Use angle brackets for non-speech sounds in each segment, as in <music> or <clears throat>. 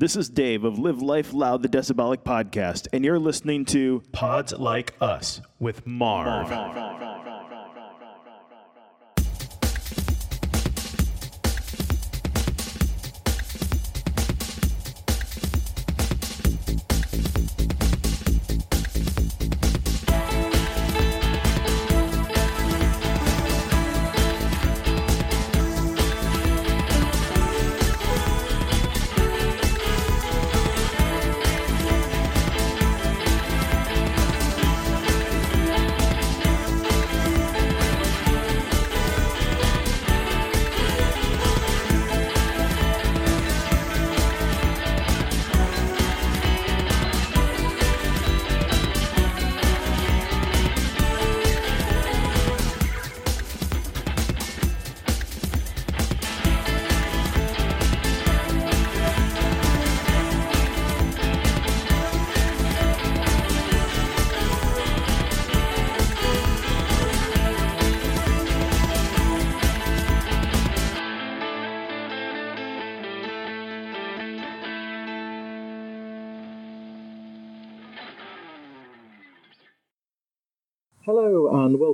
This is Dave of Live Life Loud, the Decibelic podcast, and you're listening to Pods Like Us with Marv. Hello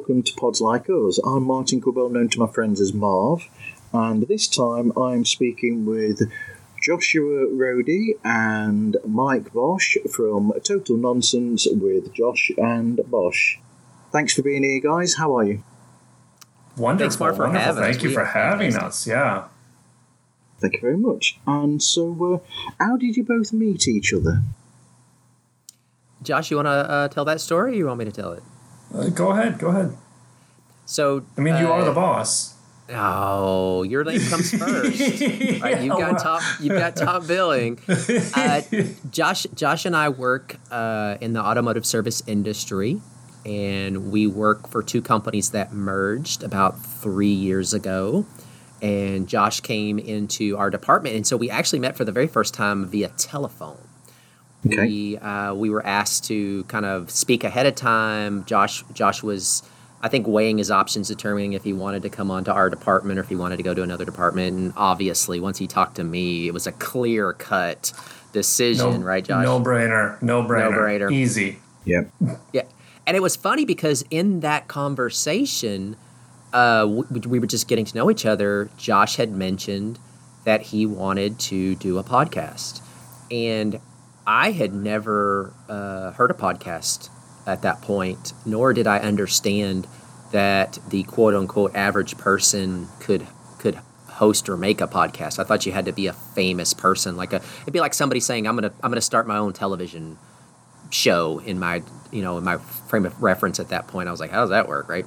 welcome to Pods Like Us. I'm Martin Quibell, known to my friends as Marv, and this time I'm speaking with Joshua Rohde and Mike Bosch from Total Nonsense with Josh and Bosch. Thanks for being here, guys. How are you? Wonderful. Thanks, Mark, for wonderful. having Thank us. you for having fantastic. us. Yeah. Thank you very much. And so, uh, how did you both meet each other? Josh, you want to uh, tell that story, or you want me to tell it? Uh, go ahead. Go ahead. So, I mean, you uh, are the boss. Oh, your name comes <laughs> first. right, you've got top. You've got top billing. Uh, Josh, Josh, and I work uh, in the automotive service industry, and we work for two companies that merged about three years ago. And Josh came into our department, and so we actually met for the very first time via telephone. Okay. We uh, we were asked to kind of speak ahead of time. Josh Josh was, I think, weighing his options, determining if he wanted to come onto our department or if he wanted to go to another department. And obviously, once he talked to me, it was a clear cut decision, right, Josh? No brainer. No brainer. No-brainer. Easy. Yep. Yeah, and it was funny because in that conversation, uh, we, we were just getting to know each other. Josh had mentioned that he wanted to do a podcast, and I had never uh, heard a podcast at that point, nor did I understand that the quote unquote average person could could host or make a podcast. I thought you had to be a famous person, like a it'd be like somebody saying, "I'm gonna I'm gonna start my own television show in my you know in my frame of reference at that point i was like how does that work right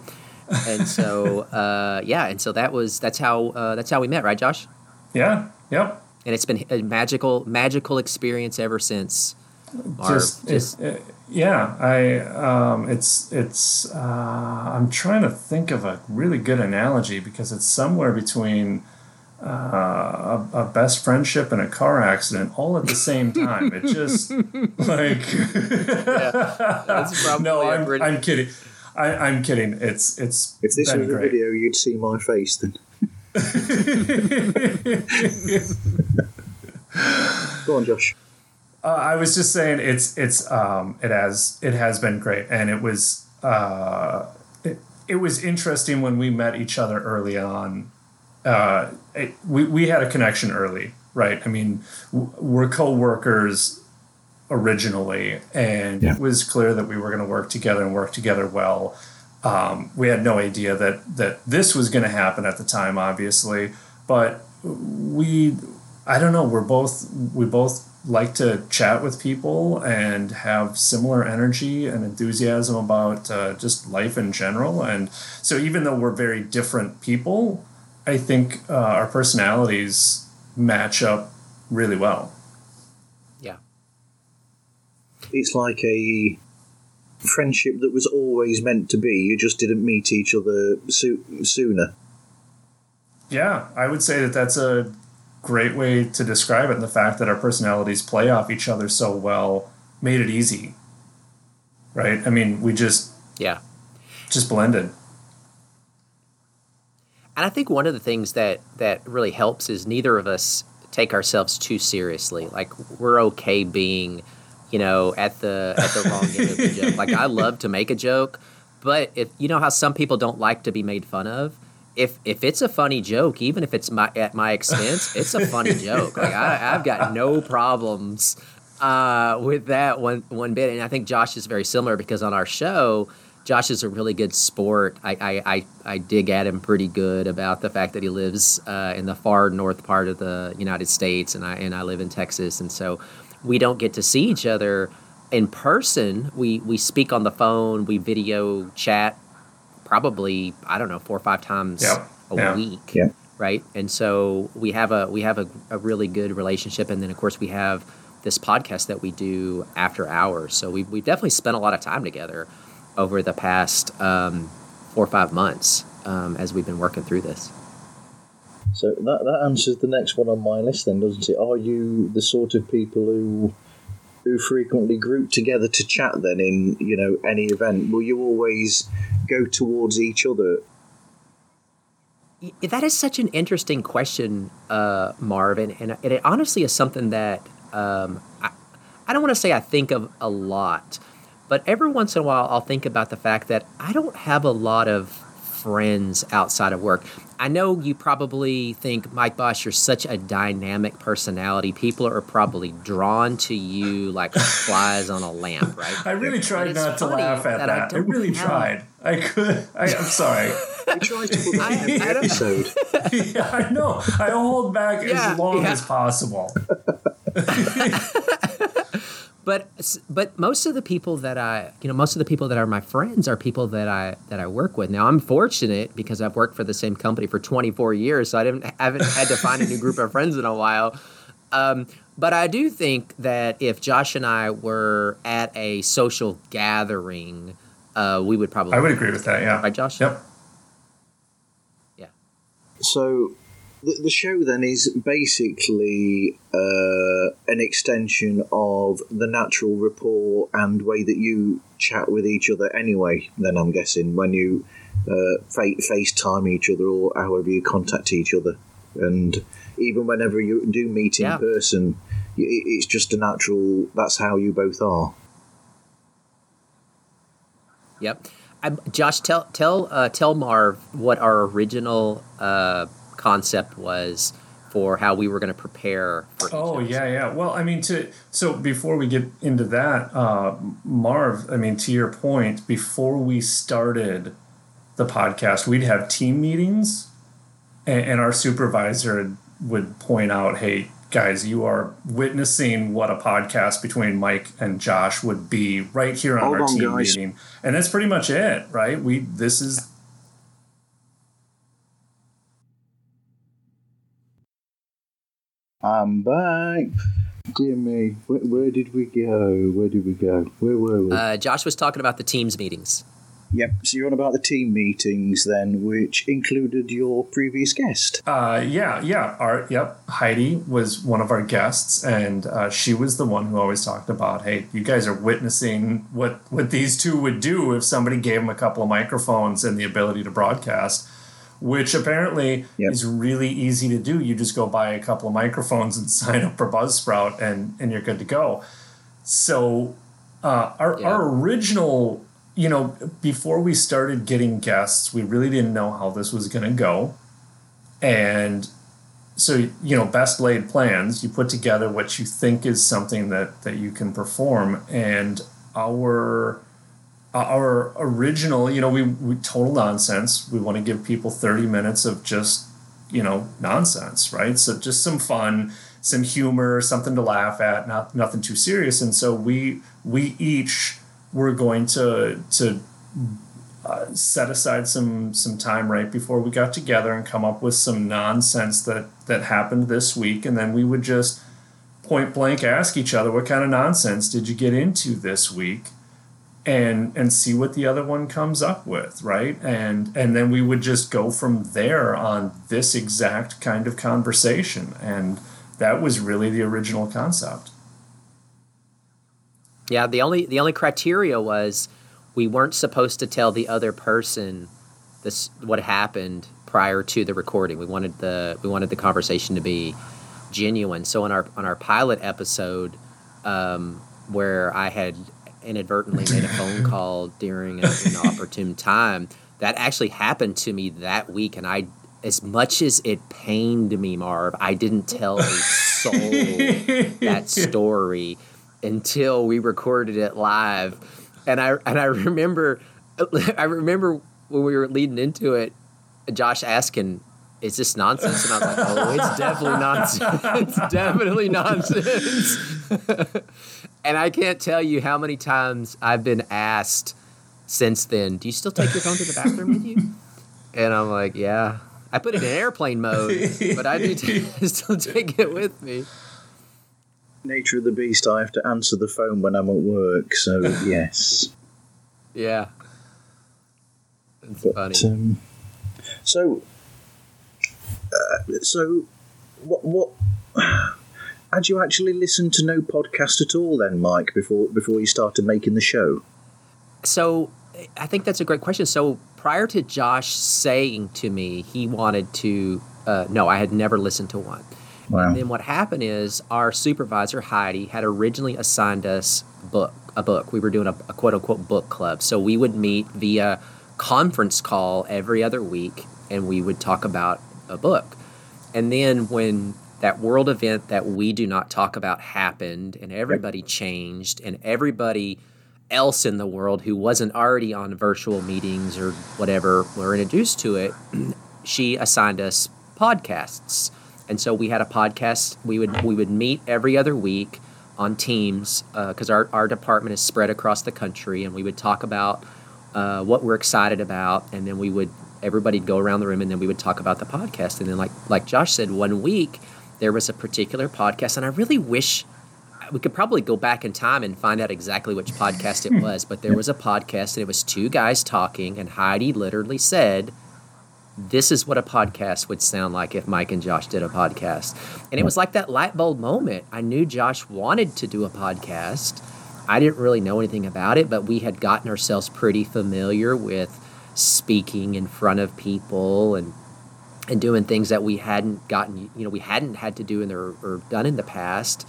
and so <laughs> uh, yeah and so that was that's how uh, that's how we met right josh Yeah. Yep. And it's been a magical magical experience ever since Marv. Just, Just- it, it- yeah. I. Um. It's. It's. Uh. I'm trying to think of a really good analogy because it's somewhere between. Uh, a, a best friendship and a car accident all at the same time. It just <laughs> like that's probably no, a I'm, pretty- I'm kidding. I, I'm kidding. It's it's If this was a video, you'd see my face then. <laughs> Go on, Josh. Uh, I was just saying it's it's um it has it has been great and it was uh it, it was interesting when we met each other early on. Uh, it, we we had a connection early, right? I mean, w- we're co-workers originally, and Yeah. it was clear that we were going to work together and work together well. Um, we had no idea that that this was going to happen at the time, obviously, but we I don't know. We're both we both like to chat with people and have similar energy and enthusiasm about uh, just life in general. And so, even though we're very different people, I think uh, our personalities match up really well. yeah It's like a friendship that was always meant to be. You just didn't meet each other soo- sooner. Yeah, I would say that that's a great way to describe it. And the fact that our personalities play off each other so well made it easy. Right? I mean, we just yeah just blended. And I think one of the things that that really helps is neither of us take ourselves too seriously. Like we're okay being, you know, at the at the wrong end of the joke. Like I love to make a joke, but if you know how some people don't like to be made fun of, if if it's a funny joke, even if it's my at my expense, it's a funny joke. Like I, I've got no problems uh, with that one one bit, and I think Josh is very similar because on our show, Josh is a really good sport. I I, I, I dig at him pretty good about the fact that he lives uh, in the far north part of the United States, and I and I live in Texas, and so we don't get to see each other in person. We we speak on the phone, we video chat probably I don't know four or five times Yep. a Yeah. week, Yeah. right? And so we have a we have a, a really good relationship, and then of course we have this podcast that we do after hours. So we we've definitely spent a lot of time together over the past um, four or five months um, as we've been working through this. So that, that answers the next one on my list, then, doesn't it? Are you the sort of people who who frequently group together to chat? Then, in you know any event, will you always go towards each other? That is such an interesting question, uh, Marvin, and, and it honestly is something that um, I, I don't want to say I think of a lot, but every once in a while I'll think about the fact that I don't have a lot of friends outside of work. I know you probably think, Mike Bosch, you're such a dynamic personality. People are probably drawn to you like <laughs> flies on a lamp, right? I really tried not to laugh at that I that. I, don't really have- tried. I could. I, I'm sorry. <laughs> I try to put that in I- I episode. <laughs> yeah, I know. I hold back Yeah, as long yeah. as possible. But but most of the people that I you know most of the people that are my friends are people that I that I work with. Now I'm fortunate because I've worked for the same company for 24 years, so I didn't haven't had to find a new group of friends in a while. Um, but I do think that if Josh and I were at a social gathering, uh, we would probably I would agree with that. Yeah. right, Josh. Yep. Yeah. So the, the show then is basically uh, an extension of the natural rapport and way that you chat with each other anyway. Then I'm guessing when you uh, fa- FaceTime each other or however you contact each other, and even whenever you do meet in Yeah. person, it- it's just a natural. That's how you both are. Yep. I, Josh, tell tell uh, tell Marv what our original uh, concept was for how we were going to prepare for. Oh episode. yeah, yeah. Well, I mean, to so before we get into that, uh, Marv. I mean, to your point, before we started the podcast, we'd have team meetings, and, and our supervisor would point out, "Hey, guys, you are witnessing what a podcast between Mike and Josh would be right here on Hold our on, team guys. meeting," and that's pretty much it, right? We this is I'm back. Dear me, where, where did we go? Where did we go? Where were we? Uh, Josh was talking about the teams meetings. Yep. So you're on about the team meetings then, which included your previous guest. Uh, yeah, yeah. Our yep, Heidi was one of our guests, and uh, she was the one who always talked about, "Hey, you guys are witnessing what what these two would do if somebody gave them a couple of microphones and the ability to broadcast." Which apparently Yep. is really easy to do. You just go buy a couple of microphones and <laughs> sign up for Buzzsprout, and and you're good to go. So, uh, our Yeah. our original, you know, before we started getting guests, we really didn't know how this was going to go and so you know best laid plans you put together what you think is something that that you can perform and our our original you know we, we total nonsense. We want to give people 30 minutes of just you know nonsense right? So just some fun some humor something to laugh at not nothing too serious. And so we we each were going to to uh, set aside some some time right before we got together and come up with some nonsense that that happened this week. And then we would just point blank ask each other what kind of nonsense did you get into this week and and see what the other one comes up with right and and then we would just go from there on this exact kind of conversation and that was really the original concept Yeah, the only the only criteria was we weren't supposed to tell the other person this what happened prior to the recording. We wanted the we wanted the conversation to be genuine. So on our on our pilot episode, um, where I had inadvertently made a phone <laughs> call during an opportune time, that actually happened to me that week, and I. As much as it pained me, Marv, I didn't tell a soul that <laughs> story until we recorded it live. And I and I remember <laughs> I remember when we were leading into it, Josh asking, "Is this nonsense?" And I was like, "Oh, it's <laughs> definitely nonsense. it's definitely nonsense." <laughs> and I can't tell you how many times I've been asked since then, "Do you still take your phone to the bathroom with you?" And I'm like, "Yeah." I put it in airplane mode, but I do t- <laughs> still take it with me. Nature of the beast, I have to answer the phone when I'm at work, so yes. Yeah. It's But, funny. um, so, uh, so, what, what, <sighs> had you actually listened to no podcast at all then, Mike, before before you started making the show? So I think that's a great question. So prior to Josh saying to me he wanted to, uh, no, I had never listened to one. Wow. And then what happened is our supervisor Heidi had originally assigned us book a book. We were doing a, a quote unquote book club. So we would meet via conference call every other week, and we would talk about a book. And then when that world event that we do not talk about happened, and everybody changed, and everybody else in the world who wasn't already on virtual meetings or whatever were introduced to it, <clears throat> she assigned us podcasts. And so we had a podcast. We would we would meet every other week on Teams because our our department is spread across the country, and we would talk about uh, what we're excited about, and then we would everybody'd go around the room, and then we would talk about the podcast. And then like like Josh said, one week there was a particular podcast, and I really wish we could probably go back in time and find out exactly which podcast it <laughs> was, but there was a podcast and it was two guys talking, and Heidi literally said, This is what a podcast would sound like if Mike and Josh did a podcast. And it was like that light bulb moment. I knew Josh wanted to do a podcast. I didn't really know anything about it, but we had gotten ourselves pretty familiar with speaking in front of people and and doing things that we hadn't gotten you know we hadn't had to do in the, or done in the past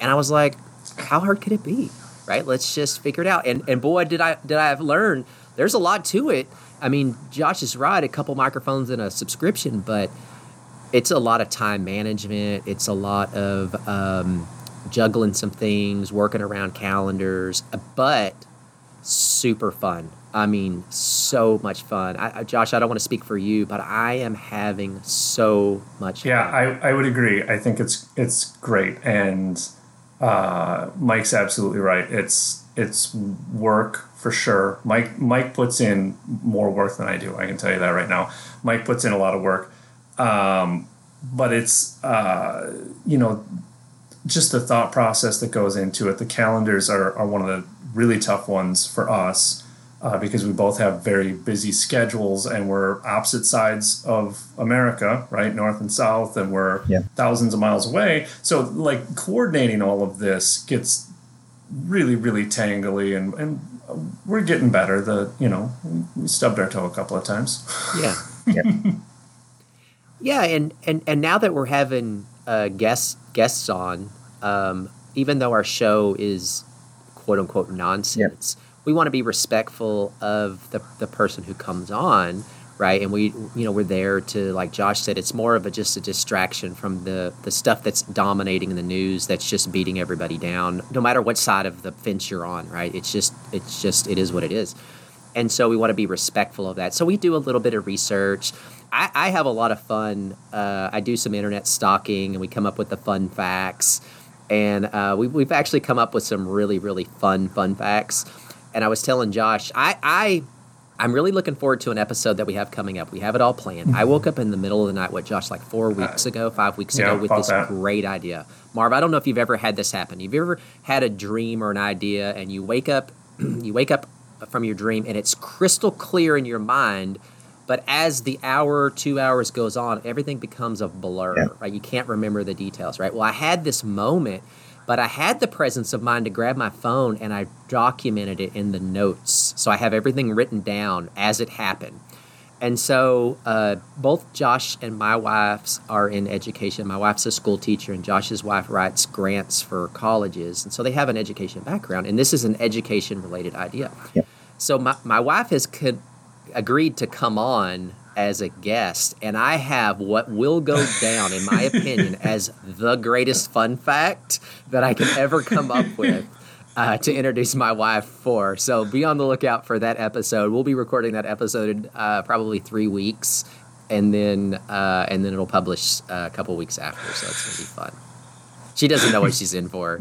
and I was like, how hard could it be? Right? Let's just figure it out. And and boy, did I did I have learned there's a lot to it. I mean, Josh is right, a couple microphones and a subscription, but it's a lot of time management. It's a lot of um, juggling some things, working around calendars, but super fun. I mean, so much fun. I, Josh, I don't want to speak for you, but I am having so much Yeah, fun. I, I would agree. I think it's it's great, and uh, Mike's absolutely right. It's it's work for sure. Mike Mike puts in more work than I do. I can tell you that right now. Mike puts in a lot of work, um, but it's uh, you know just the thought process that goes into it. The calendars are, are one of the really tough ones for us uh, because we both have very busy schedules and we're opposite sides of America, right? North and south, and we're Yeah. thousands of miles away. So, like, coordinating all of this gets really, really tangly, and, and we're getting better. The, you know, we stubbed our toe a couple of times. Yeah. <laughs> Yep. Yeah, and, and, and now that we're having uh, guests guests on, um, even though our show is quote unquote nonsense, we want to be respectful of the, the person who comes on, right? And we you know we're there to like Josh said, it's more of a just a distraction from the the stuff that's dominating in the news that's just beating everybody down, no matter what side of the fence you're on, right? It's just it's just it is what it is and so we want to be respectful of that. So we do a little bit of research. I, I have a lot of fun. Uh, I do some internet stalking, and we come up with the fun facts. And uh, we, we've actually come up with some really, really fun, fun facts. And I was telling Josh, I, I, I'm really looking forward to an episode that we have coming up. We have it all planned. I woke up in the middle of the night, what Josh, like four weeks ago, five weeks yeah, ago, with this that. great idea. Marv, I don't know if you've ever had this happen. You've ever had a dream or an idea, and you wake up, <clears throat> you wake up from your dream, and it's crystal clear in your mind. But as the hour, two hours goes on, everything becomes a blur, Yeah. right? You can't remember the details, right? Well, I had this moment, but I had the presence of mind to grab my phone and I documented it in the notes. So I have everything written down as it happened. And so uh, both Josh and my wives are in education. My wife's a school teacher, and Josh's wife writes grants for colleges. And so they have an education background. And this is an education related idea. Yep. So my, my wife has co- agreed to come on as a guest, and I have what will go down, in my opinion, <laughs> as the greatest fun fact that I can ever come up with uh, to introduce my wife for. So be on the lookout for that episode. We'll be recording that episode in uh, probably three weeks, and then uh, and then it'll publish uh, a couple weeks after. So it's gonna be fun. She doesn't know what she's in for.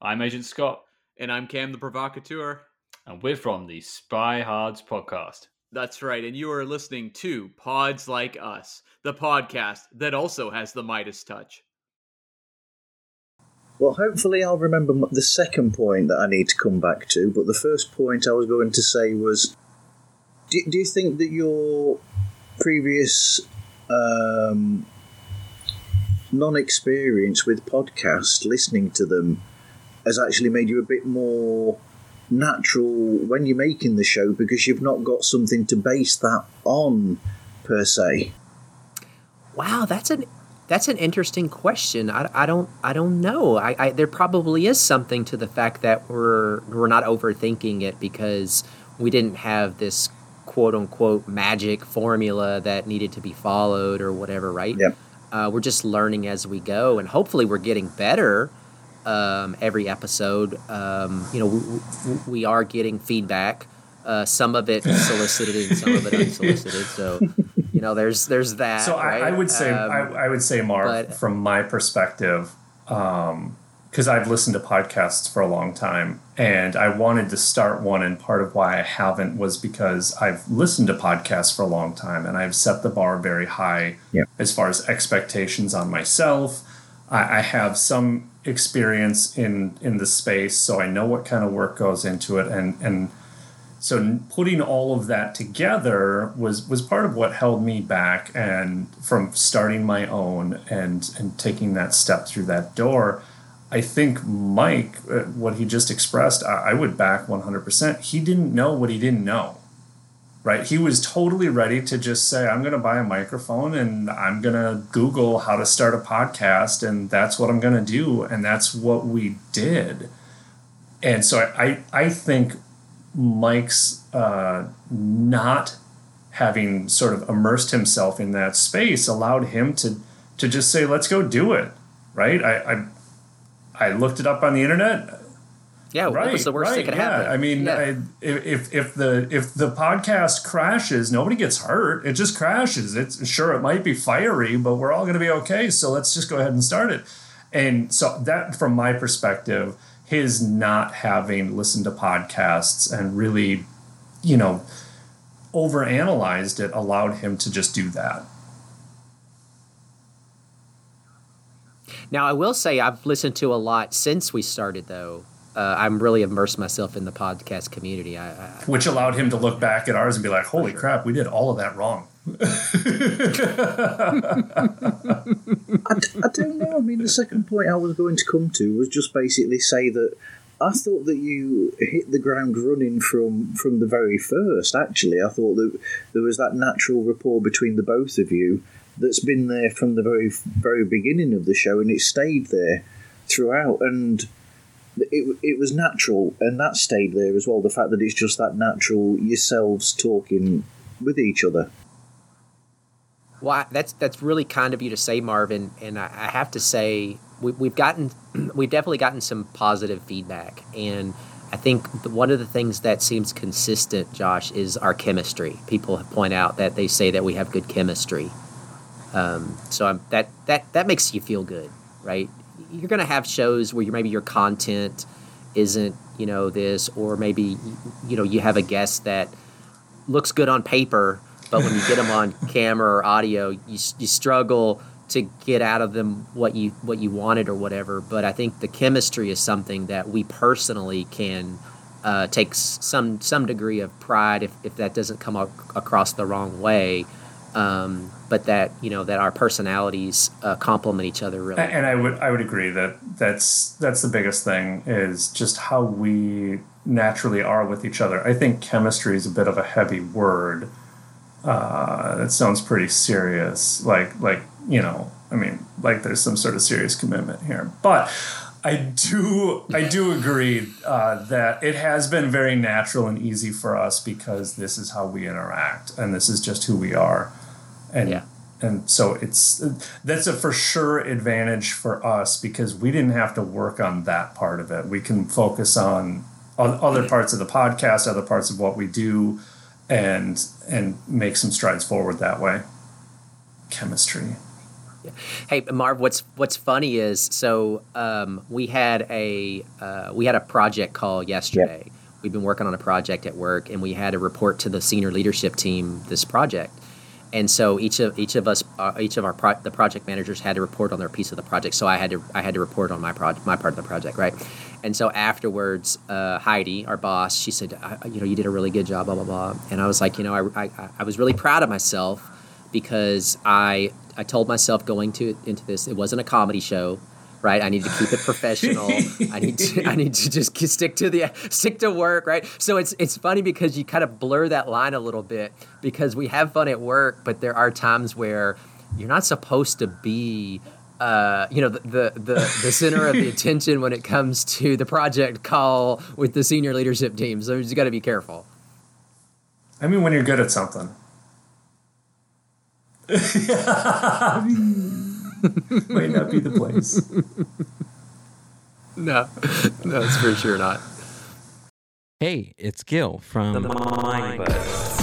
I'm Agent Scott, And I'm Cam the Provocateur. and we're from the Spy Hards podcast. That's right, and you are listening to Pods Like Us, the podcast that also has the Midas touch. Well, hopefully, I'll remember the second point that I need to come back to. But the first point I was going to say was do, do you think that your previous um, non experience with podcasts, listening to them, has actually made you a bit more natural when you're making the show because you've not got something to base that on, per se? Wow, that's an that's an interesting question. I, I don't I don't know. I, I there probably is something to the fact that we're we're not overthinking it because we didn't have this quote unquote magic formula that needed to be followed or whatever, right? Yep. Uh, we're just learning as we go, and hopefully we're getting better um, every episode. Um, you know, we, we- we are getting feedback. Uh, some of it solicited and some of it unsolicited. So, you know, there's there's that. So I, I would say Um, I, I would say Mark, but- from my perspective, because I've listened to podcasts for a long time, and I wanted to start one, and part of why I haven't was because I've listened to podcasts for a long time, and I've set the bar very high Yep. as far as expectations on myself. I, I have some experience in in the space, so I know what kind of work goes into it, and and so putting all of that together was was part of what held me back and from starting my own and and taking that step through that door. I think mike uh, what he just expressed I, I would back 100% he didn't know what he didn't know right he was totally ready to just say i'm going to buy a microphone and i'm going to google how to start a podcast and that's what i'm going to do and that's what we did and so i i, think Mike's uh, not having sort of immersed himself in that space allowed him to to just say, "Let's go do it." Right? I I, I looked it up on the internet. Yeah, right, what was the worst right, that could yeah. happen? I mean, Yeah. I, if if the if the podcast crashes, nobody gets hurt. It just crashes. It's sure it might be fiery, but we're all going to be okay. So let's just go ahead and start it. And so that, from my perspective, his not having listened to podcasts and really, you know, overanalyzed it allowed him to just do that. Now, I will say I've listened to a lot since we started, though. Uh, I'm really immersed myself in the podcast community. I, I, which allowed him to look back at ours and be like, "Holy crap, we did all of that wrong." I don't know. I mean, the second point I was going to come to was just basically say that I thought that you hit the ground running from from the very first. Actually, I thought that there was that natural rapport between the both of you that's been there from the very very beginning of the show, and it stayed there throughout. And it it was natural, and that stayed there as well. The fact that it's just that natural yourselves talking with each other. well, I, that's that's really kind of you to say, Marvin. And I, I have to say, we, we've gotten, <clears throat> we've definitely gotten some positive feedback. And I think one of the things that seems consistent, Josh, is our chemistry. People point out that they say that we have good chemistry. Um, so I'm, that that that makes you feel good, right? You're going to have shows where you, maybe your content isn't, you know, this, or maybe you know you have a guest that looks good on paper, but when you get them on <laughs> camera or audio, you, you struggle to get out of them what you what you wanted or whatever. But I think the chemistry is something that we personally can uh, take some some degree of pride if, if that doesn't come ac- across the wrong way. Um, but that you know that our personalities uh, complement each other really. And I would I would agree that that's that's the biggest thing is just how we naturally are with each other. I think chemistry is a bit of a heavy word. Uh, it sounds pretty serious, like like you know, I mean, like there's some sort of serious commitment here. But I do I do agree uh, that it has been very natural and easy for us because this is how we interact and this is just who we are, and Yeah. and so it's that's a for sure advantage for us because we didn't have to work on that part of it. We can focus on other parts of the podcast, other parts of what we do, and and make some strides forward that way. Chemistry. Hey Marv, what's what's funny is so um, we had a uh, we had a project call yesterday. We've been working on a project at work, and we had to report to the senior leadership team this project. And so each of each of us, uh, each of our pro- the project managers had to report on their piece of the project. So I had to I had to report on my project, my part of the project, right? And so afterwards, uh, Heidi, our boss, she said, you know, you did a really good job, blah blah blah. And I was like, you know, I, I, I was really proud of myself because I I told myself going to into this, it wasn't a comedy show, right? I need to keep it professional. I need to I need to just stick to the stick to work, right? So it's it's funny because you kind of blur that line a little bit because we have fun at work, but there are times where you're not supposed to be uh, you know the, the the the center of the attention when it comes to the project call with the senior leadership team. So you just got to be careful. I mean, when you're good at something. <laughs> <laughs> Might not be the place. <laughs> No, no, it's for sure not. Hey, it's Gil from the Mind Buzz.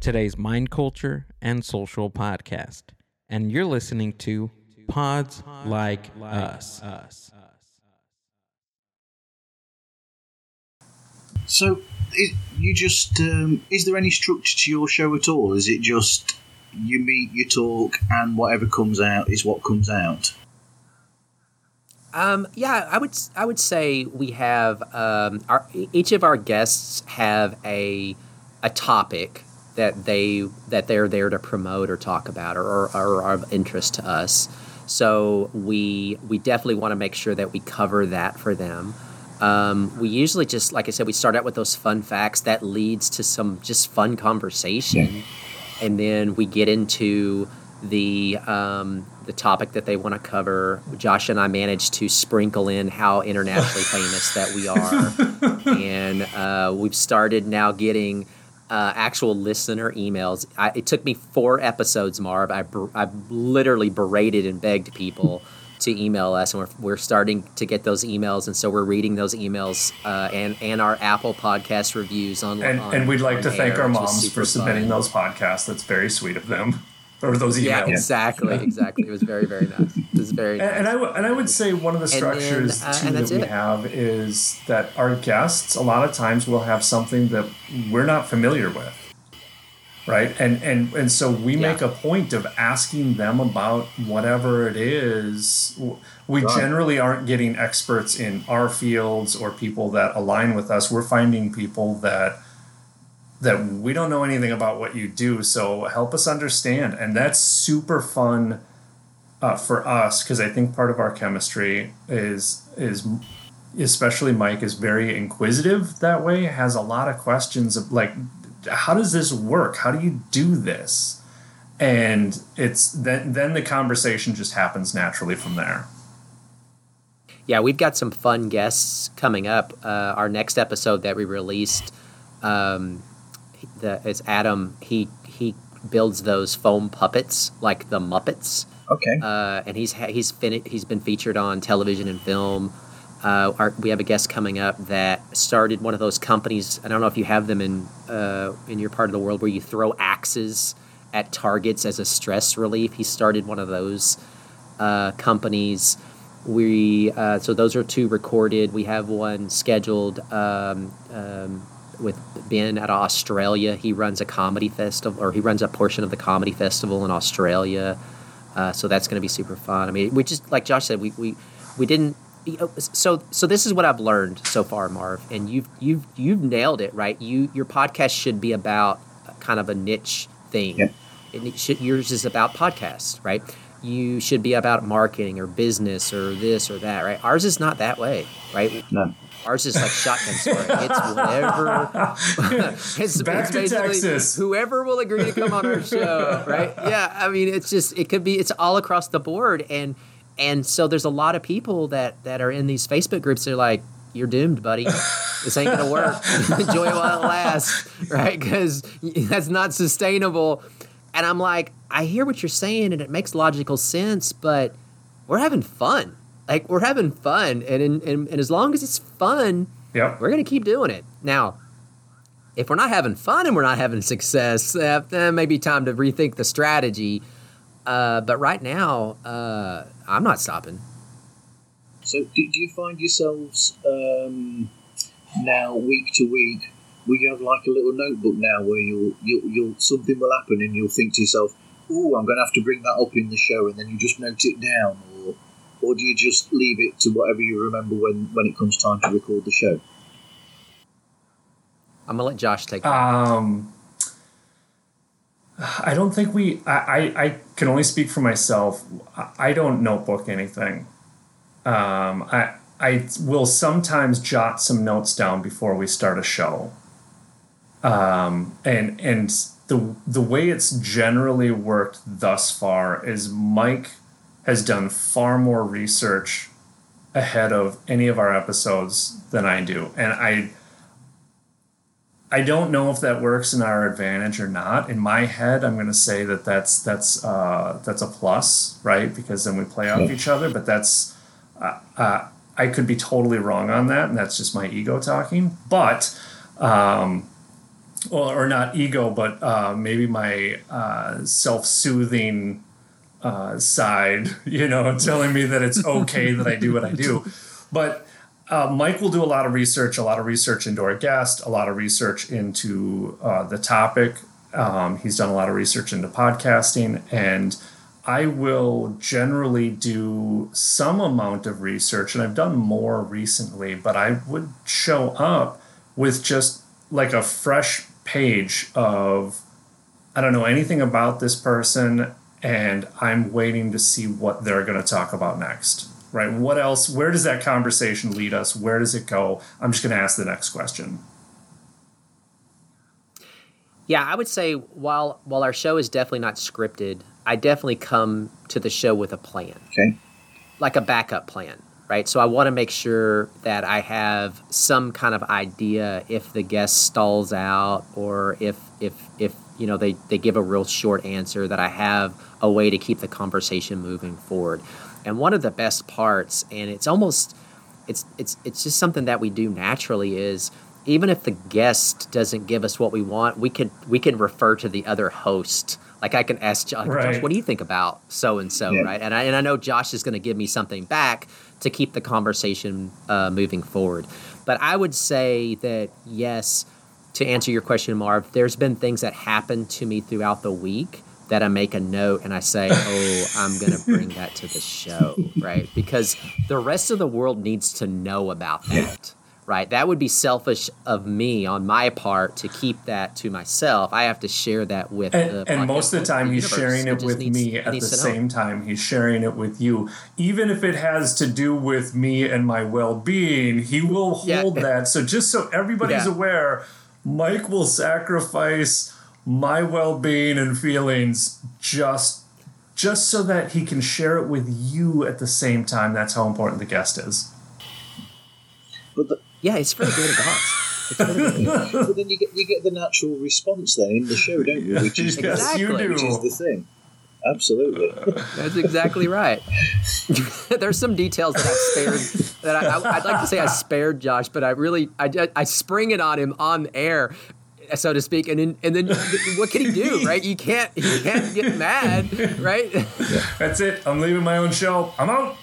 today's Mind Culture and Social podcast, and you're listening to Pods Like Us. So, i you just um, is there any structure to your show at all? Is it just you meet, you talk, and whatever comes out is what comes out? Um, yeah, I would I would say we have um, our each of our guests have a a topic that they that they're there to promote or talk about or, or, or are of interest to us. So we we definitely want to make sure that we cover that for them. Um, we usually just like I said, we start out with those fun facts that leads to some just fun conversation, and then we get into the um, the topic that they want to cover. Josh and I managed to sprinkle in how internationally <laughs> famous that we are, and uh, we've started now getting uh, actual listener emails. I, it took me four episodes, Marv. I, I literally berated and begged people <laughs> to email us, and we're, we're starting to get those emails, and so we're reading those emails uh, and and our Apple Podcast reviews on. And, on- and we'd like to thank our moms for submitting fun. those podcasts. That's very sweet of them. <laughs> Or those emails. Yeah, exactly, exactly. It was very, very nice. It was very And, nice. and I w- and I would say one of the And then, structures uh, too that we it. have is that our guests a lot of times will have something that we're not familiar with, right? And and and so we Yeah. make a point of asking them about whatever it is. We generally aren't getting experts in our fields or people that align with us. We're finding people that that we don't know anything about what you do so help us understand and that's super fun uh, for us because i think part of our chemistry is is especially mike is very inquisitive that way has a lot of questions of like how does this work how do you do this and it's then then the conversation just happens naturally from there yeah, we've got some fun guests coming up. Uh, our next episode that we released, um, the, is Adam. He he builds those foam puppets like the Muppets. Okay. uh, and he's he's he's been featured on television and film. Uh, our, we have a guest coming up that started one of those companies. I don't know if you have them in uh, in your part of the world where you throw axes at targets as a stress relief. He started one of those uh, companies. We uh, so those are two recorded. We have one scheduled um, um, with Ben out of Australia. He runs a comedy festival, or he runs a portion of the comedy festival in Australia. Uh, so that's going to be super fun. I mean, we just like Josh said, we we, we didn't so so this is what I've learned so far, Marv, and you've you've you've nailed it, right? You your podcast should be about kind of a niche thing. Yeah. It should, yours is about podcasts, right? You should be about marketing or business or this or that, right? Ours is not that way, right? No. Ours is like shotgun story. It's whatever. <laughs> it's, Back it's to basically Texas. Whoever will agree to come on our show, right? Yeah, I mean, it's just it could be it's all across the board, and and so there's a lot of people that that are in these Facebook groups. They're like, "You're doomed, buddy. This ain't gonna work. <laughs> Enjoy while it lasts, <laughs> right? Because that's not sustainable." And I'm like, I hear what you're saying, and it makes logical sense, but we're having fun. Like we're having fun, and and, and, and as long as it's fun, Yep. we're gonna keep doing it. Now, if we're not having fun and we're not having success, uh, then maybe time to rethink the strategy. Uh, but right now, uh, I'm not stopping. So, do, do you find yourselves um, now week to week? Will you have like a little notebook now where you'll, you'll, you'll something will happen and you'll think to yourself, "Oh, I'm going to have to bring that up in the show," and then you just note it down, or or do you just leave it to whatever you remember when when it comes time to record the show? I'm gonna let Josh take that. Um, I don't think we. I, I, I can only speak for myself. I- don't notebook anything. Um, I I will sometimes jot some notes down before we start a show. Um, and and the the way it's generally worked thus far is Mike has done far more research ahead of any of our episodes than I do, and I I don't know if that works in our advantage or not. In my head, I'm going to say that that's that's uh, that's a plus, right? Because then we play off each other. But that's uh, uh, I could be totally wrong on that, and that's just my ego talking. But um, well, or not ego, but uh, maybe my uh, self-soothing uh, side, <laughs> you know, telling me that it's okay that I do what I do. But uh, Mike will do a lot of research, a lot of research into our guest, a lot of research into uh, the topic. Um, he's done a lot of research into podcasting, and I will generally do some amount of research, and I've done more recently, but I would show up with just like a fresh page of I don't know anything about this person, and I'm waiting to see what they're going to talk about next. Right? What else? Where does that conversation lead us? Where does it go? I'm just going to ask the next question. Yeah, I would say while while our show is definitely not scripted, I definitely come to the show with a plan. Okay. like a backup plan, right? So I want to make sure that I have some kind of idea if the guest stalls out or if if if you know they they give a real short answer that I have a way to keep the conversation moving forward. And one of the best parts and it's almost it's it's it's just something that we do naturally is even if the guest doesn't give us what we want, we can we can refer to the other host. Like I can ask Josh, Josh what do you think about so and so, right? And I and I know Josh is going to give me something back to keep the conversation uh, moving forward. But I would say that yes, to answer your question, Marv, there's been things that happen to me throughout the week that I make a note and I say, oh, I'm going to bring that to the show, right? Because the rest of the world needs to know about that, right? That would be selfish of me on my part to keep that to myself. I have to share that with And, the and most of the time, he's universe. sharing it with needs- me at the to know. same time he's sharing it with you. Even if it has to do with me and my well being, he will Yeah. hold that. So, just so everybody's Yeah. aware, Mike will sacrifice my well being and feelings just. Just so that he can share it with you at the same time. That's how important the guest is. But the, Yeah, it's for good about. cause. It's for the greater but then you get you get the natural response then in the show, don't you? Which is <laughs> yes, you Exactly. do. which is the thing. Absolutely. That's exactly right. <laughs> There's some details that I've spared. That I, I, I'd like to say I spared Josh, but I really I, I spring it on him on air, so to speak. And then and then <laughs> what can he do, right? You can't he can't get <laughs> mad, right? That's it. I'm leaving my own show. I'm out.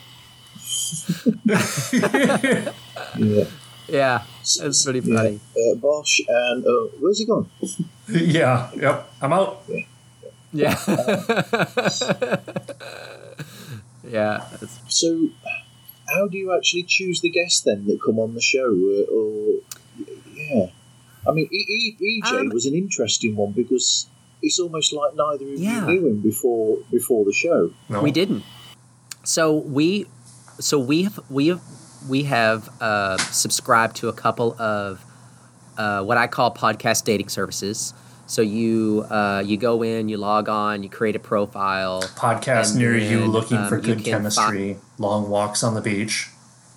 <laughs> yeah. Yeah, that's pretty funny. Uh, Bosch and uh, where's he gone? Yeah. Yep. I'm out. Yeah, yeah. That's, So, how do you actually choose the guests then that come on the show? Uh, or yeah, I mean, e- e- EJ Um, was an interesting one because it's almost like neither of Yeah. you knew him before before the show. No? We didn't. So we, so we have we have we have uh, subscribed to a couple of uh, what I call podcast dating services. So you uh, you go in, you log on, you create a profile. Podcast And near you looking for um, you good can chemistry, long walks on the beach.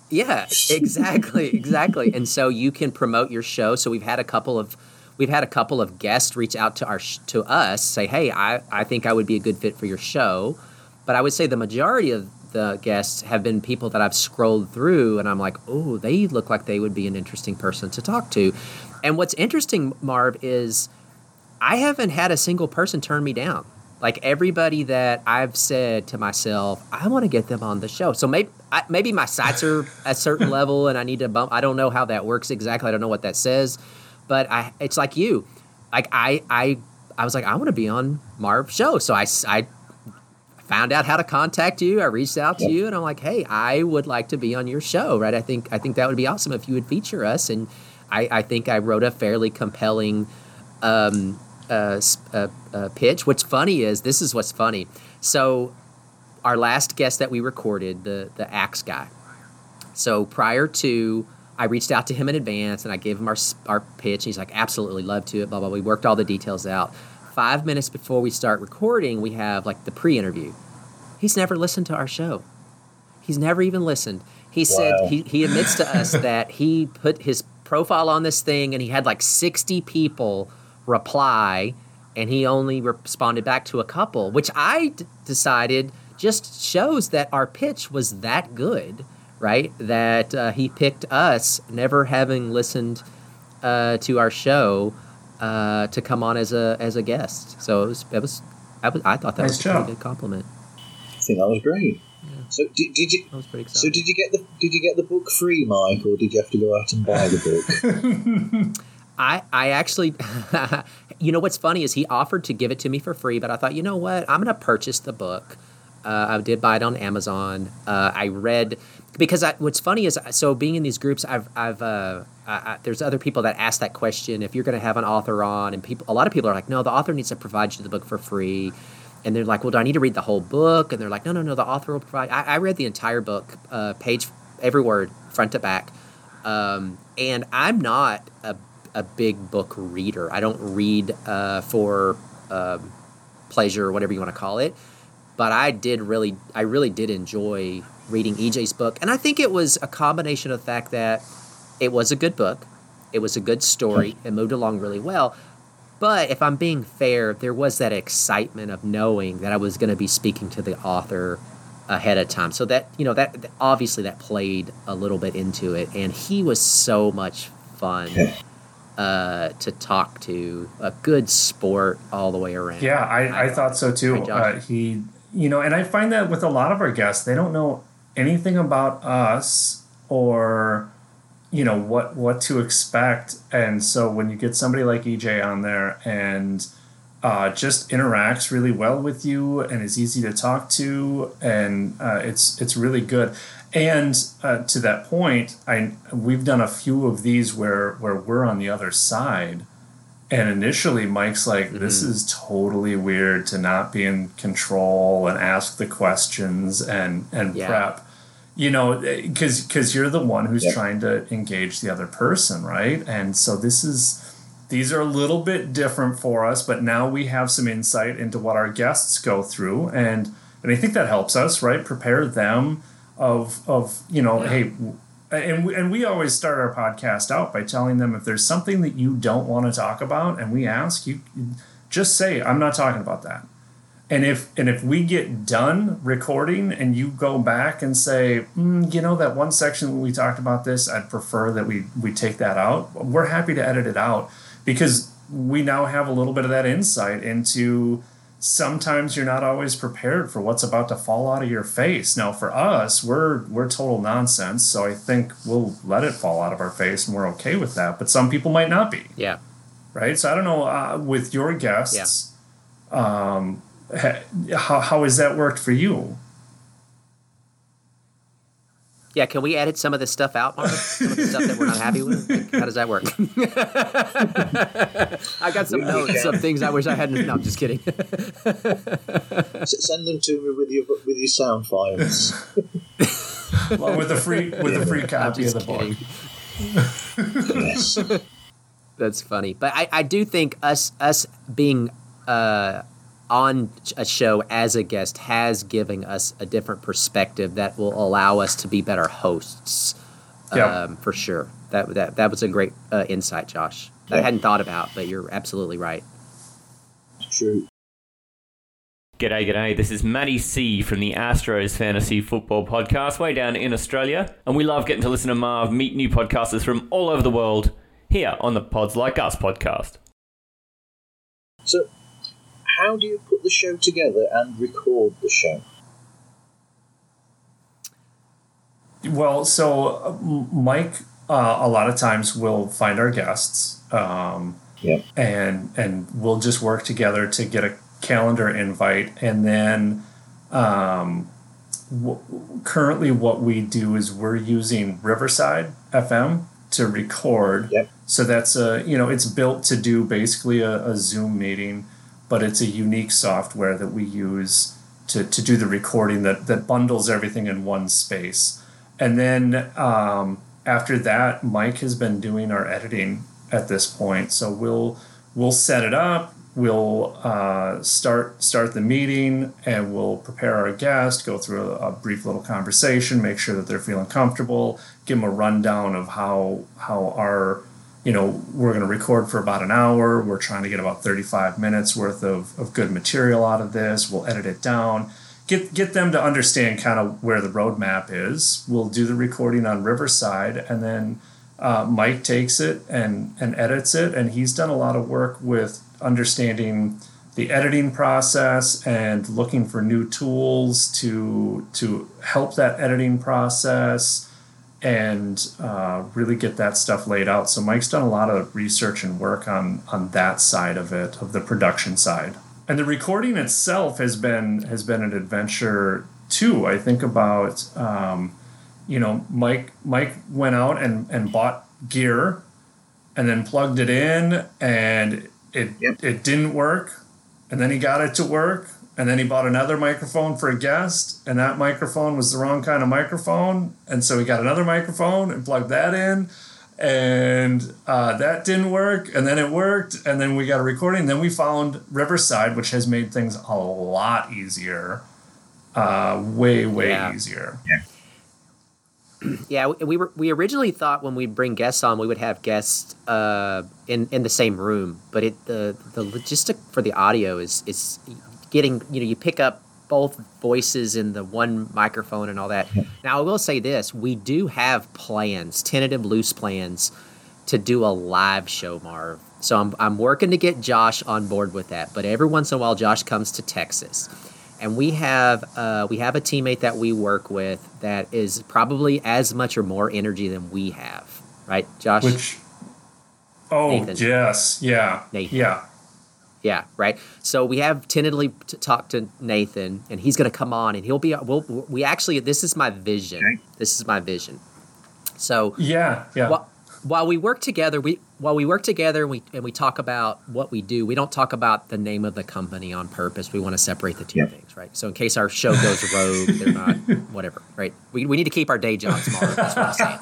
Yeah, exactly, <laughs> exactly. And so you can promote your show. So we've had a couple of we've had a couple of guests reach out to our to us, say, "Hey, I I think I would be a good fit for your show." But I would say the majority of the guests have been people that I've scrolled through and I'm like, "Oh, they look like they would be an interesting person to talk to." And what's interesting, Marv, is I haven't had a single person turn me down. Like everybody that I've said to myself, I want to get them on the show. So maybe I, maybe my sights are <laughs> a certain level, and I need to bump. I don't know how that works exactly. I don't know what that says, but I it's like you. Like I I I was like I want to be on Marv's show, so I I found out how to contact you. I reached out to you, and I'm like, hey, I would like to be on your show, right? I think I think that would be awesome if you would feature us, and I I think I wrote a fairly compelling um, uh, uh, uh, pitch. What's funny is this is what's funny. So, our last guest that we recorded, the the axe guy. So prior to, I reached out to him in advance and I gave him our our pitch. He's like, absolutely love to it. Blah blah. We worked all the details out. Five minutes before we start recording, we have like the pre-interview. He's never listened to our show. He's never even listened. He said Wow. he, he admits to us <laughs> that he put his profile on this thing and he had like 60 people reply and he only responded back to a couple, which I d- decided just shows that our pitch was that good, right? That uh, he picked us, never having listened uh, to our show, uh, to come on as a as a guest. So it was it was I, was, I thought that Nice was a pretty good compliment. I think that was great. So did, did you? I was pretty excited. So did you get the did you get the book free, Mike, or did you have to go out and buy the book? <laughs> I, I actually, <laughs> you know what's funny is he offered to give it to me for free, but I thought, you know what, I'm going to purchase the book. Uh, I did buy it on Amazon. Uh, I read because I, what's funny is so being in these groups, I've I've uh, I, I, there's other people that ask that question if you're going to have an author on, and people a lot of people are like, no, the author needs to provide you the book for free. And they're like, well, do I need to read the whole book? And they're like, no, no, no, the author will provide. I, read the entire book, uh, page, every word, front to back. Um, and I'm not a, a big book reader. I don't read uh, for um, pleasure or whatever you want to call it. But I did really, I really did enjoy reading EJ's book, and I think it was a combination of the fact that it was a good book, it was a good story, it moved along really well. But if I'm being fair, there was that excitement of knowing that I was going to be speaking to the author ahead of time. So that you know that obviously that played a little bit into it, and he was so much fun <laughs> uh, to talk to. A good sport all the way around. Yeah, I, I thought so too. Uh, he, you know, and I find that with a lot of our guests, they don't know anything about us or, you know, what what to expect. And so when you get somebody like EJ on there and uh, just interacts really well with you and is easy to talk to, and uh, it's it's really good. And uh, to that point, I we've done a few of these where where we're on the other side. And initially, Mike's like, "This Mm-hmm. is totally weird to not be in control and ask the questions and and Yeah. prep." You know, because because you're the one who's Yeah. trying to engage the other person, right? And so this is these are a little bit different for us, but now we have some insight into what our guests go through, and and I think that helps us, right? Prepare them of of you know, hey, and we, and we always start our podcast out by telling them if there's something that you don't want to talk about, and we ask you, just say I'm not talking about that. And if and if we get done recording and you go back and say, mm, you know, that one section when we talked about this, I'd prefer that we we take that out. We're happy to edit it out because we now have a little bit of that insight into sometimes you're not always prepared for what's about to fall out of your face. Now for us, we're we're total nonsense, so I think we'll let it fall out of our face and we're okay with that. But some people might not be Yeah. right? So I don't know uh, with your guests, Yeah. um, ha- how how has that worked for you? Yeah, can we edit some of this stuff out, Mark? Some of the stuff that we're not happy with? Like, how does that work? <laughs> I got some notes, some things I wish I hadn't. No, I'm just kidding. <laughs> Send them to me with your with your sound files. <laughs> Along with the free with the free I'm copy of just the book. yes. That's funny, but I, I do think us us being uh, on a show as a guest has given us a different perspective that will allow us to be better hosts. Yeah. Um, for sure. That that that was a great uh, insight, Josh. That I hadn't thought about, but you're absolutely right. True. G'day, g'day. This is Matty C from the Astros Fantasy Football Podcast, way down in Australia. And we love getting to listen to Marv meet new podcasters from all over the world here on the Pods Like Us podcast. So, how do you put the show together and record the show? Well, so uh, Mike, uh, a lot of times we'll find our guests, um, Yeah. and and we'll just work together to get a calendar invite, and then um, w- currently what we do is we're using Riverside FM to record. Yep. So that's a you know it's built to do basically a, a Zoom meeting, but it's a unique software that we use to, to do the recording that that bundles everything in one space. And then um, after that, Mike has been doing our editing at this point. So we'll we'll set it up. We'll uh, start start the meeting, and we'll prepare our guest. Go through a, a brief little conversation, make sure that they're feeling comfortable. Give them a rundown of how how our you know we're going to record for about an hour. We're trying to get about thirty five minutes worth of, of good material out of this. We'll edit it down get get them to understand kind of where the roadmap is. We'll do the recording on Riverside, and then uh, Mike takes it and and edits it, and he's done a lot of work with understanding the editing process and looking for new tools to to help that editing process and uh, really get that stuff laid out. So Mike's done a lot of research and work on on that side of it, of the production side. And the recording itself has been has been an adventure too. I think about um, you know Mike Mike went out and, and bought gear and then plugged it in and it Yep. it didn't work and then he got it to work and then he bought another microphone for a guest and that microphone was the wrong kind of microphone. And so he got another microphone and plugged that in and uh, that didn't work and then it worked and then we got a recording. Then we found riverside which has made things a lot easier uh, way way Yeah. easier. Yeah, we- we were we originally thought when we bring guests on, we would have guests uh, in in the same room, but it the the logistic for the audio is is getting you know you pick up both voices in the one microphone and all that. Now I will say this: we do have plans, tentative loose plans, to do a live show, Marv. So I'm I'm working to get Josh on board with that. But every once in a while, Josh comes to Texas and we have uh, we have a teammate that we work with that is probably as much or more energy than we have, right, Josh? which oh Nathan. yes yeah Nathan. yeah yeah, right. So we have tentatively t- talked to Nathan, and he's going to come on, and he'll be. We'll, we actually, this is my vision. Okay. This is my vision. So yeah yeah while, while we work together, we while we work together and we and we talk about what we do, we don't talk about the name of the company on purpose. We want to separate the two Yeah. things, right? So in case our show goes rogue, they're not <laughs> whatever, right? We, we need to keep our day jobs, Mark. That's what I'm saying.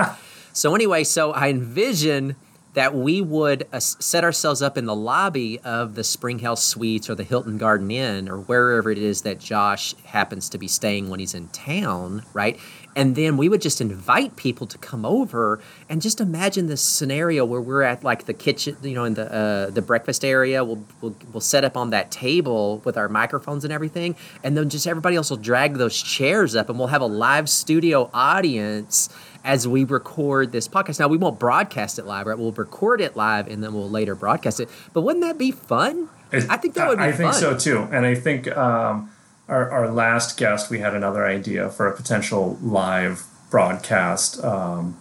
So anyway, so I envision that we would uh, set ourselves up in the lobby of the SpringHill Suites or the Hilton Garden Inn or wherever it is that Josh happens to be staying when he's in town, right? And then we would just invite people to come over and just imagine this scenario where we're at like the kitchen, you know, in the uh, the breakfast area. We'll, we'll we'll set up on that table with our microphones and everything, and then just everybody else will drag those chairs up, and we'll have a live studio audience as we record this podcast. Now we won't broadcast it live, right? We'll record it live and then we'll later broadcast it. But wouldn't that be fun? It- I think that would be fun. I fun. think so too, and I think um, our our last guest we had another idea for a potential live broadcast. Um,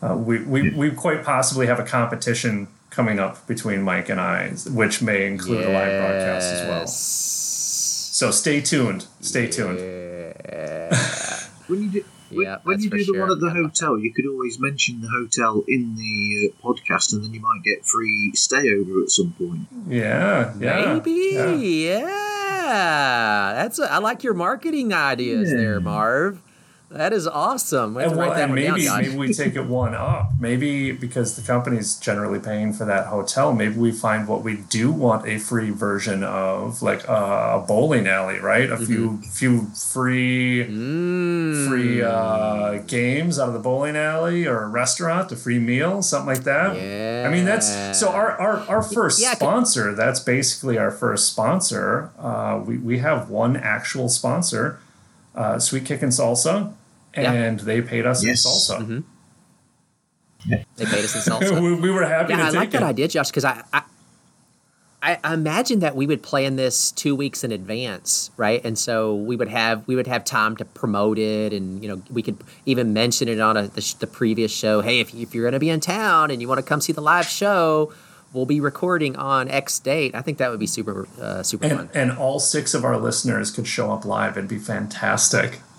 uh, we we we quite possibly have a competition coming up between Mike and I, which may include a live broadcast as well. So stay tuned. Stay tuned. When you do, when, Yeah, when you do the one at the hotel, you could always mention the hotel in the uh, podcast, and then you might get free stay over at some point. Yeah, yeah. Maybe, yeah. yeah. That's a, I like your marketing ideas Yeah. there, Marv. That is awesome. We And, well, and one down, maybe maybe we take it one up. Maybe because the company's generally paying for that hotel, maybe we find what we do want a free version of, like uh, a bowling alley, right? A few few free Mm. free uh, games out of the bowling alley or a restaurant, a free meal, something like that. Yeah. I mean, that's so our our, our first Yeah, sponsor. That's basically our first sponsor. Uh, we we have one actual sponsor, uh, Sweet Kick and Salsa, Yeah. and they paid us Yes. in salsa. Mm-hmm. They paid us in salsa. <laughs> we, we were happy yeah, to I take like that idea, Josh, because I, I I I imagine that we would plan this two weeks in advance, right? And so we would have we would have time to promote it, and you know we could even mention it on a, the, the previous show. Hey, if, if you're going to be in town and you want to come see the live show, we'll be recording on X date. I think that would be super uh, super And, fun. and all six of our listeners could show up live. It'd be fantastic. <laughs>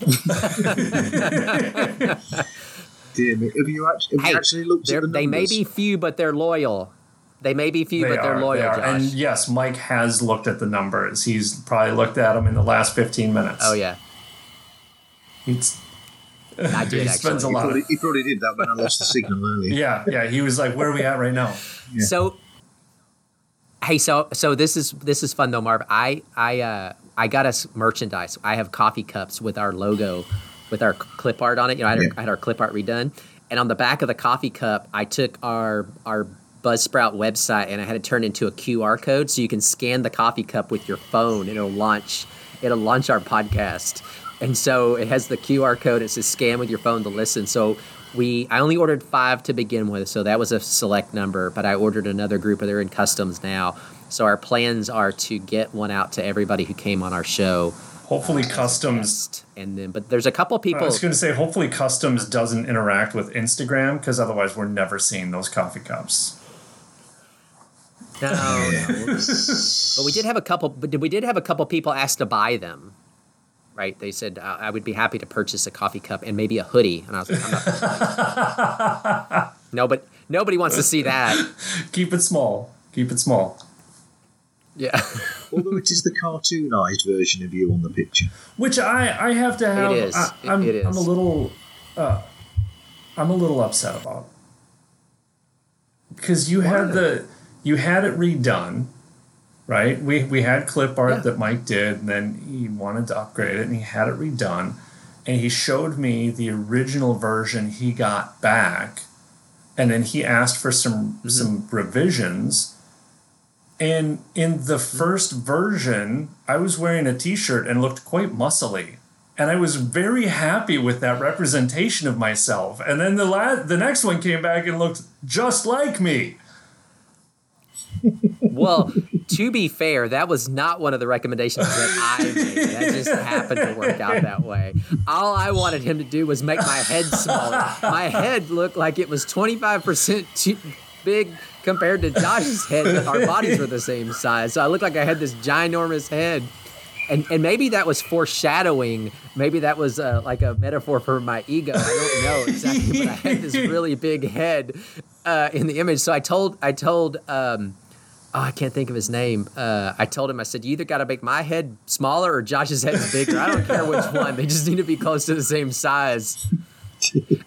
Dear me, have you actually, have Hey, you actually looked They're- at the they may be few, but they're loyal. They may be few, They but they're loyal, they. Josh. And yes, Mike has looked at the numbers. He's probably looked at them in the last 15 minutes. oh yeah, He's, I did <laughs> he actually. spends a He lot probably, of. he probably did that when I lost the signal earlier. <laughs> Yeah, yeah. He was like, where are we at right now? So, hey, so so this is this is fun though, Marv. I I uh, I got us merchandise. I have coffee cups with our logo, with our clip art on it. You know, I had, our, I had our clip art redone, and on the back of the coffee cup, I took our our Buzzsprout website and I had it turned into a QR code, so you can scan the coffee cup with your phone, and it'll launch it'll launch our podcast. And so it has the QR code. It says scan with your phone to listen. So we I only ordered five to begin with, so that was a select number. But I ordered another group, and they're in customs now. So our plans are to get one out to everybody who came on our show. Hopefully, uh, Customs. And then, but there's a couple people. I was going to say, hopefully, Customs doesn't interact with Instagram because otherwise, we're never seeing those coffee cups. No, no. but we did have a couple. But we did have a couple people ask to buy them. Right? They said uh, I would be happy to purchase a coffee cup and maybe a hoodie. And I was like, I'm not. <laughs> no, but nobody wants to see that. Keep it small. Keep it small. Yeah. Although it is the cartoonized version of you on the picture. Which I, I have to have. is. I, It- I'm, it is. I'm a little. Uh, I'm a little upset about because you had the you had it redone, right? We we had clip art Yeah. that Mike did, and then he wanted to upgrade it, and he had it redone, and he showed me the original version he got back, and then he asked for some Mm-hmm. some revisions. And in the first version, I was wearing a t-shirt and looked quite muscly. And I was very happy with that representation of myself. And then the la- the next one came back and looked just like me. Well, to be fair, that was not one of the recommendations that I made. That just happened to work out that way. All I wanted him to do was make my head smaller. My head looked like it was 25% too big compared to Josh's head, but our bodies were the same size. So I looked like I had this ginormous head. And, and maybe that was foreshadowing. Maybe that was uh, like a metaphor for my ego. I don't know exactly, but I had this <laughs> really big head uh, in the image. So I told I told um, oh, I can't think of his name. Uh, I told him, I said, you either got to make my head smaller or Josh's head bigger. I don't care which one. They just need to be close to the same size. <laughs>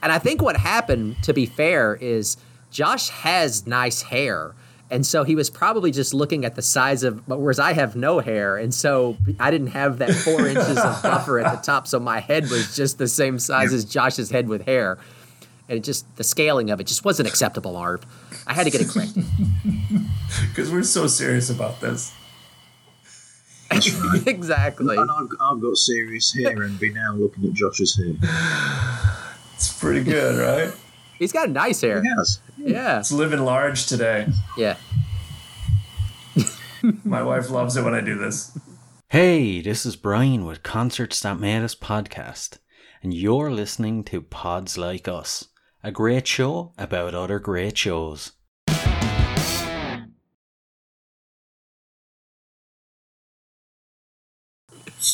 And I think what happened, to be fair, is Josh has nice hair. And so he was probably just looking at the size of, whereas I have no hair. And so I didn't have that four <laughs> inches of buffer at the top. So my head was just the same size as Josh's head with hair. And it just, the scaling of it just wasn't acceptable, Arv. I had to get it corrected. Because <laughs> we're so serious about this. <laughs> <laughs> exactly. And I've, I've got serious hair envy now looking at Josh's hair. It's pretty good, right? He's got nice hair. He has. Yeah. It's living large today. Yeah. My wife loves it when I do this. Hey, this is Brian with Concerts That Made Us podcast, and you're listening to Pods Like Us, a great show about other great shows.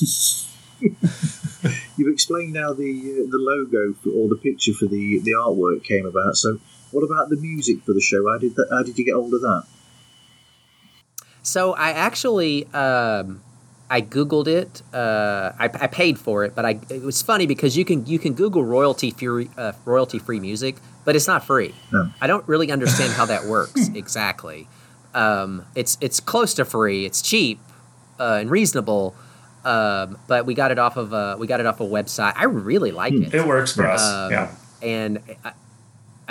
<laughs> you've explained how the uh, the logo for, or the picture for the the artwork came about. So, what about the music for the show? How did that, how did you get hold of that? So I actually um, I googled it. Uh, I, I paid for it, but I it was funny because you can you can Google royalty free uh, royalty free music, but it's not free. No. I don't really understand how that <laughs> works exactly. Um, it's it's close to free. It's cheap uh, and reasonable. Um, but we got it off of a we got it off a website. I really like it. It works for us. Um, yeah. and I, I-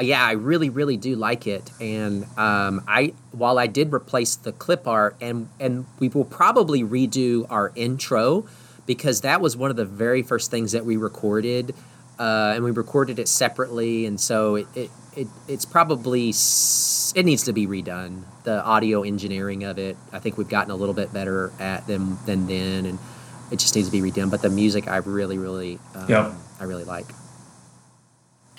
yeah, I really, really do like it. And um, I, while I did replace the clip art, and and we will probably redo our intro because that was one of the very first things that we recorded, uh, and we recorded it separately, and so it, it, it it's probably it needs to be redone. The audio engineering of it, I think we've gotten a little bit better at than than then, and it just needs to be redone. But the music, I really, really, um, Yep. I really like.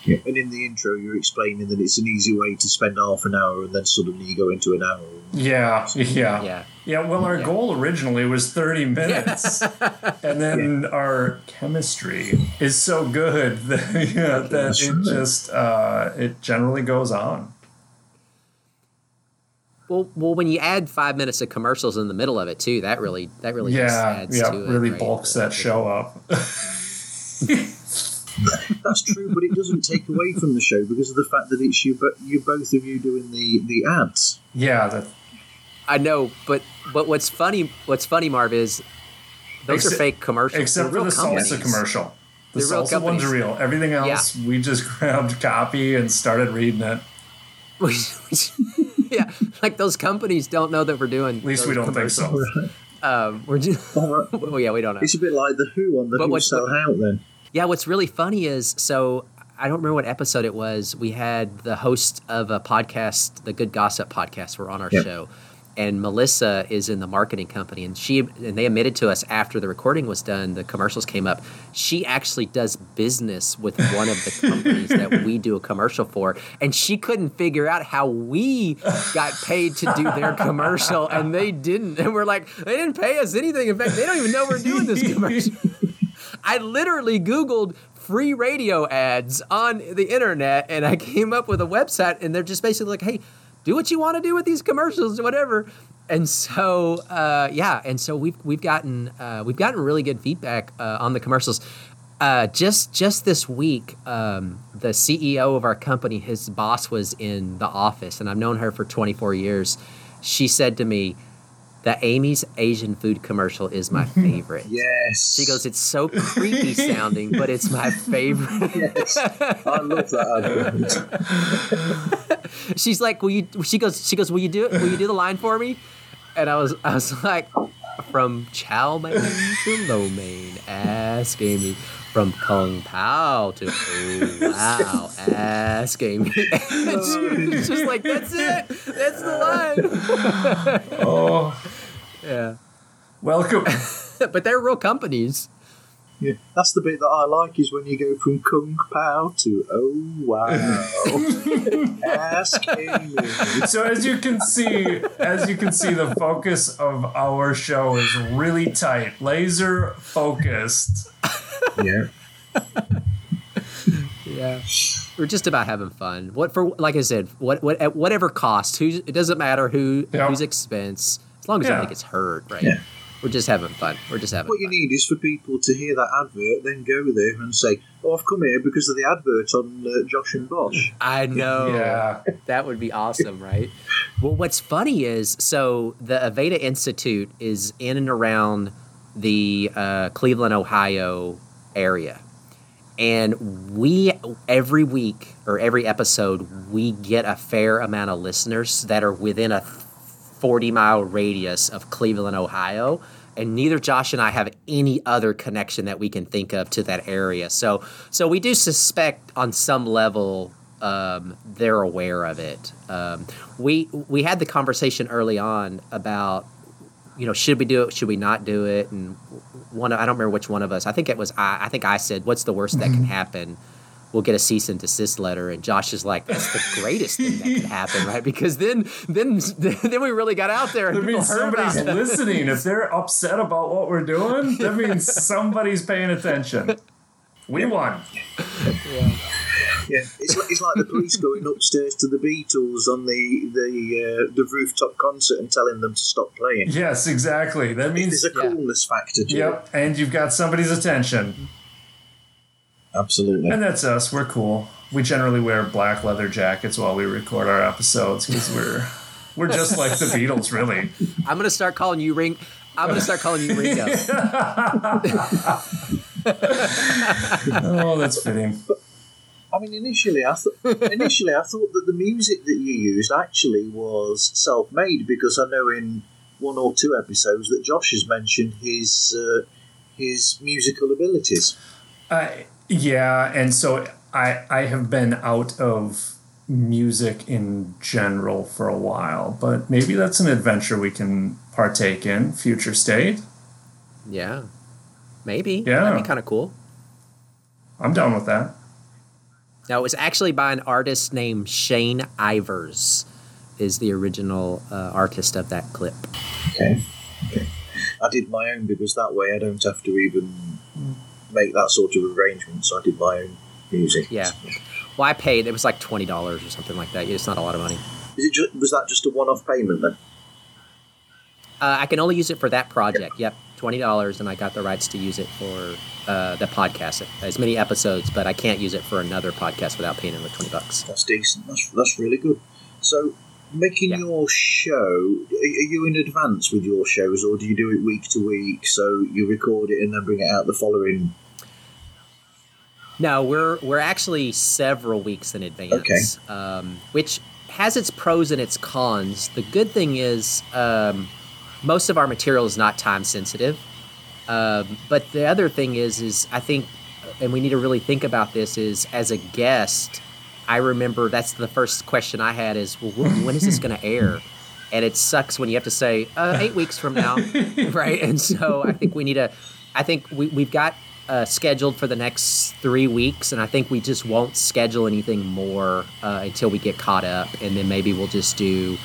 Yeah. And in the intro, you're explaining that it's an easy way to spend half an hour, and then suddenly you go into an hour. Yeah, yeah, Yeah. Yeah, well, our goal originally was 30 <laughs> minutes, and then our chemistry is so good <laughs> that, yeah, that it just uh, it generally goes on. Well, well, when you add five minutes of commercials in the middle of it too, that really that really just Yeah, adds yeah, to it. really right? bulks that show up. <laughs> That's true, but it doesn't take away from the show because of the fact that it's you, but you both of you doing the the ads. yeah, that I know, but but what's funny? What's funny, Marv, is those are fake commercials. except They're for real the companies. salsa commercial. The They're real salsa ones are real. Everything else, we just <laughs> grabbed copy and started reading it. <laughs> yeah, like those companies don't know that we're doing. At least we don't think so. Um, we're just. <laughs> Well, yeah, we don't know. It's a bit like the Who on the But Who what's- Sell Out. Then Yeah, what's really funny is so I don't remember what episode it was. We had the host of a podcast, the Good Gossip podcast, were on our Yep. show, and Melissa is in the marketing company, and she and they admitted to us after the recording was done, the commercials came up. She actually does business with one of the <laughs> companies that we do a commercial for, and she couldn't figure out how we got paid to do their commercial, and they didn't. And we're like, they didn't pay us anything. In fact, they don't even know we're doing this commercial. <laughs> I literally Googled free radio ads on the internet and I came up with a website and they're just basically like, hey, do what you want to do with these commercials, whatever. And so, uh, yeah, and so we've we've gotten uh, we've gotten really good feedback uh, on the commercials. Uh, just just this week, um, the CEO of our company, his boss was in the office, and I've known her for 24 years. She said to me, "The Amy's Asian food commercial is my <laughs> favorite." yes, She goes, "It's so creepy sounding, but it's my <laughs> favorite." Yes, I love that. <laughs> She's like, "Will you?" She goes, "She goes, will you do it? Will you do the line for me?" And I was, I was like, "From chow mein to lo mein, ask Amy." From Kung Pao to oh wow, ask Amy. And she's just like, "That's it. That's the line." Oh, Yeah, welcome. <laughs> but they're real companies. Yeah, that's the bit that I like is when you go from Kung Pao to Oh wow, <laughs> ask Amy. so as you can see, as you can see, the focus of our show is really tight, laser focused. Yeah, Yeah. We're just about having fun. What for? Like I said, what what at whatever cost. Who's it doesn't matter who Yeah. whose expense, as long as Yeah. nobody gets hurt, right? Yeah. We're just having fun. We're just having what you need is for people to hear that advert, then go there and say, "Oh, I've come here because of the advert on uh, Josh and Bosch." I know. Yeah, <laughs> That would be awesome, right? well, what's funny is so the Aveda Institute is in and around the uh, Cleveland, Ohio area. And we, every week or every episode, we get a fair amount of listeners that are within a 40 mile radius of Cleveland, Ohio. And neither Josh and I have any other connection that we can think of to that area. So, so we do suspect on some level um, they're aware of it. Um, we we had the conversation early on about you know should we do it, should we not do it, and one I don't remember which one of us. I think it was I. I think I said, "What's the worst that can happen?" We'll get a cease and desist letter, and Josh is like, "That's the greatest thing that could happen, right?" <laughs> Because then, then, <laughs> then we really got out there, and that people means somebody's it. listening. If they're upset about what we're doing, that means <laughs> somebody's paying attention. We won. Yeah, it's like, it's like the police going upstairs to the Beatles on the the uh, the rooftop concert and telling them to stop playing. Yes, exactly. That means There's a coolness factor to it. Yep, and you've got somebody's attention. Absolutely. And that's us. We're cool. We generally wear black leather jackets while we record our episodes because we're we're just like the Beatles, really. <laughs> I'm gonna start calling you Ring. I'm gonna start calling you Ringo. <laughs> oh, that's fitting. I mean, initially, I thought initially I thought that the music that you used actually was self-made because I know in one or two episodes that Josh has mentioned his uh, his musical abilities. Uh, yeah, and so I I have been out of music in general for a while, but maybe that's an adventure we can partake in future state. Yeah, maybe. Yeah. that'd be kind of cool. I'm down with that. Now, it was actually by an artist named Shane Ivers, is the original uh, artist of that clip. Okay. okay. I did my own because that way I don't have to even make that sort of arrangement. So I did my own music. Yeah. Well, I paid. It was like twenty dollars or something like that. It's not a lot of money. Is it just, was that just a one-off payment then? Uh, I can only use it for that project. Yep, twenty dollars, and I got the rights to use it for uh, the podcast, as many episodes. But I can't use it for another podcast without paying like twenty bucks. That's decent. That's that's really good. So, making your show, are you in advance with your shows, or do you do it week to week? So you record it and then bring it out the following. No, we're we're actually several weeks in advance. Okay. Um, which has its pros and its cons. The good thing is um, most of our material is not time sensitive. Um, but the other thing is, is I think, and we need to really think about this. Is as a guest, I remember that's the first question I had is, well, when is this going <laughs> to air? And it sucks when you have to say uh, eight weeks from now, <laughs> right? And so I think we need to. I think we we've got uh, scheduled for the next three weeks, and I think we just won't schedule anything more uh, until we get caught up, and then maybe we'll just do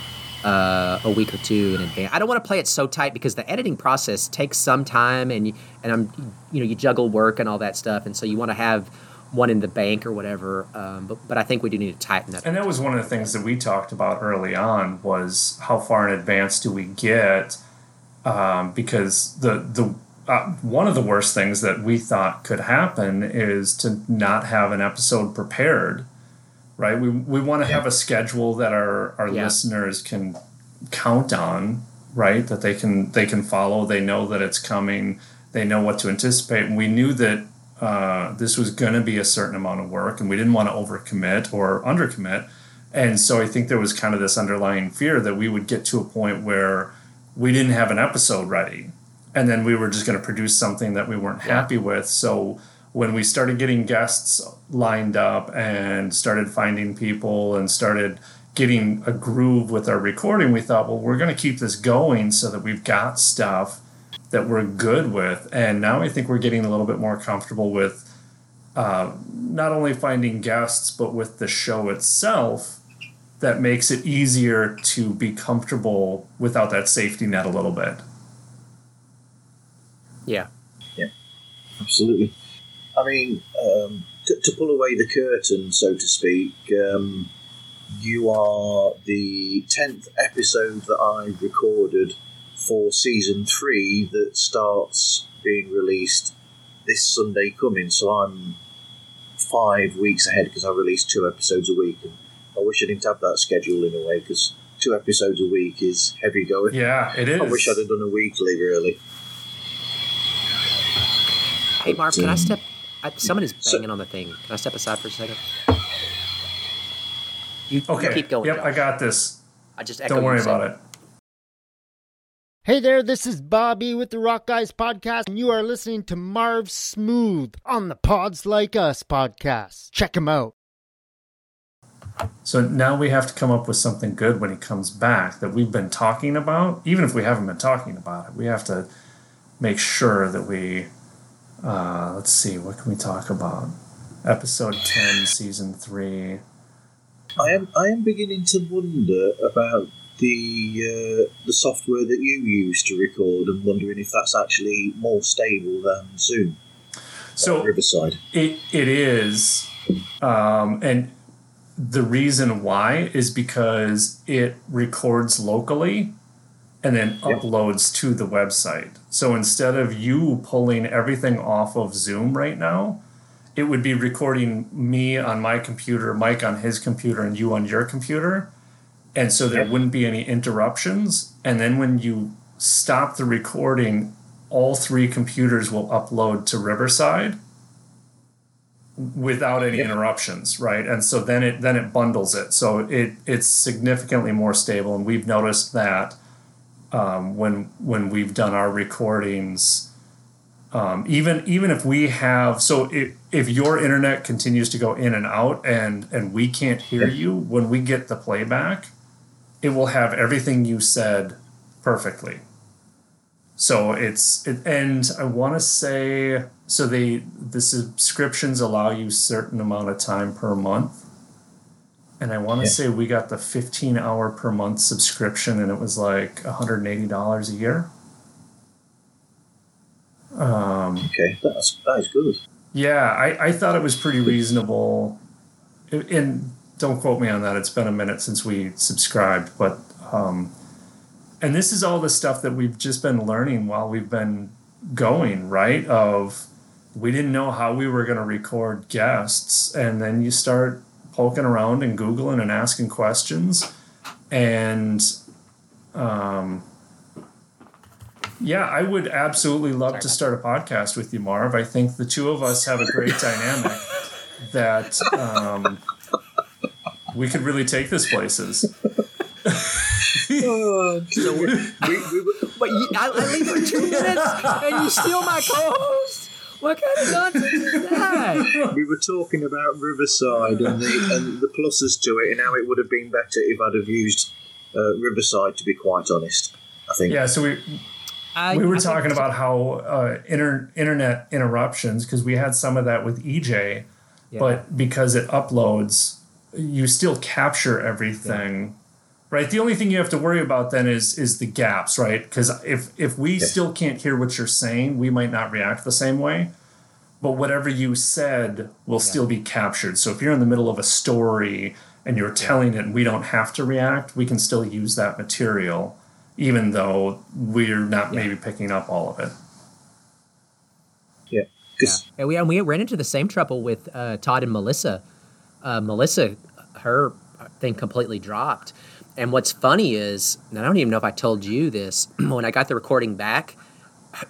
uh, a week or two in advance. I don't want to play it so tight because the editing process takes some time, and you, and I'm you know you juggle work and all that stuff, and so you want to have one in the bank or whatever. Um, but but I think we do need to tighten that. And that was one of the things that we talked about early on was how far in advance do we get? Um, because the the uh, one of the worst things that we thought could happen is to not have an episode prepared. Right, we, we want to have a schedule that our, our Yeah. listeners can count on, right? That they can they can follow. They know that it's coming. They know what to anticipate. And we knew that uh, this was going to be a certain amount of work, and we didn't want to overcommit or undercommit. And so I think there was kind of this underlying fear that we would get to a point where we didn't have an episode ready, and then we were just going to produce something that we weren't happy with. So when we started getting guests lined up and started finding people and started getting a groove with our recording, we thought, well, we're going to keep this going so that we've got stuff that we're good with. And now I think we're getting a little bit more comfortable with uh, not only finding guests, but with the show itself that makes it easier to be comfortable without that safety net a little bit. Yeah. Yeah, absolutely. I mean, um, to, to pull away the curtain, so to speak, um, you are the 10th episode that I've recorded for season three that starts being released this Sunday coming. So I'm five weeks ahead because I release two episodes a week. And I wish I didn't have that schedule in a way because two episodes a week is heavy going. Yeah, it is. I wish I'd have done a weekly, really. Hey, Marv, can I step? I, someone is banging on the thing. Can I step aside for a second? You, you Okay. keep going. Yep, Josh. I got this. I just echo Don't worry about it. Hey there, this is Bobby with the Rock Guys Podcast, and you are listening to Marv Smooth on the Pods Like Us podcast. Check him out. So now we have to come up with something good when he comes back that we've been talking about. Even if we haven't been talking about it, we have to make sure that we. Uh, let's see, what can we talk about? Episode 10, season 3. I am I am beginning to wonder about the uh, the software that you use to record and wondering if that's actually more stable than Zoom. So Riverside. It it is, um, and the reason why is because it records locally and then uploads to the website. So instead of you pulling everything off of Zoom right now, it would be recording me on my computer, Mike on his computer, and you on your computer. And so there wouldn't be any interruptions. And then when you stop the recording, all three computers will upload to Riverside without any interruptions, right? And so then it then it bundles it. So it it's significantly more stable, and we've noticed that um, when when we've done our recordings. Um, even even if we have so if, if your internet continues to go in and out and and we can't hear you when we get the playback it will have everything you said perfectly so it's it, and i want to say so they the subscriptions allow you certain amount of time per month and i want to Yeah. say we got the 15 hour per month subscription and it was like $180 a year um, Okay, that's that is good. yeah, I, I thought it was pretty reasonable. And don't quote me on that. It's been a minute since we subscribed, but um, and this is all the stuff that we've just been learning while we've been going, right? Of we didn't know how we were going to record guests, and then you start poking around and googling and asking questions, and um, yeah, I would absolutely love to start a podcast with you, Marv. I think the two of us have a great <laughs> dynamic that um, we could really take this places. Oh, <laughs> So we, but you, I, I leave for two minutes and you steal my co-host. What kind of nonsense is that? <laughs> we were talking about Riverside and the and the pluses to it, and how it would have been better if I'd have used uh, Riverside. To be quite honest, I think. Yeah, so we I, we were I- talking about how uh, inter- internet interruptions because we had some of that with EJ, Yeah. but because it uploads, you still capture everything. Right. The only thing you have to worry about then is is the gaps, right? Because if if we still can't hear what you're saying, we might not react the same way. But whatever you said will still be captured. So if you're in the middle of a story and you're telling it, and we don't have to react. We can still use that material, even though we're not maybe picking up all of it. Yeah, Yeah. And we and we ran into the same trouble with uh, Todd and Melissa. Uh, Melissa, her thing completely dropped. And what's funny is, and I don't even know if I told you this, <clears throat> when I got the recording back,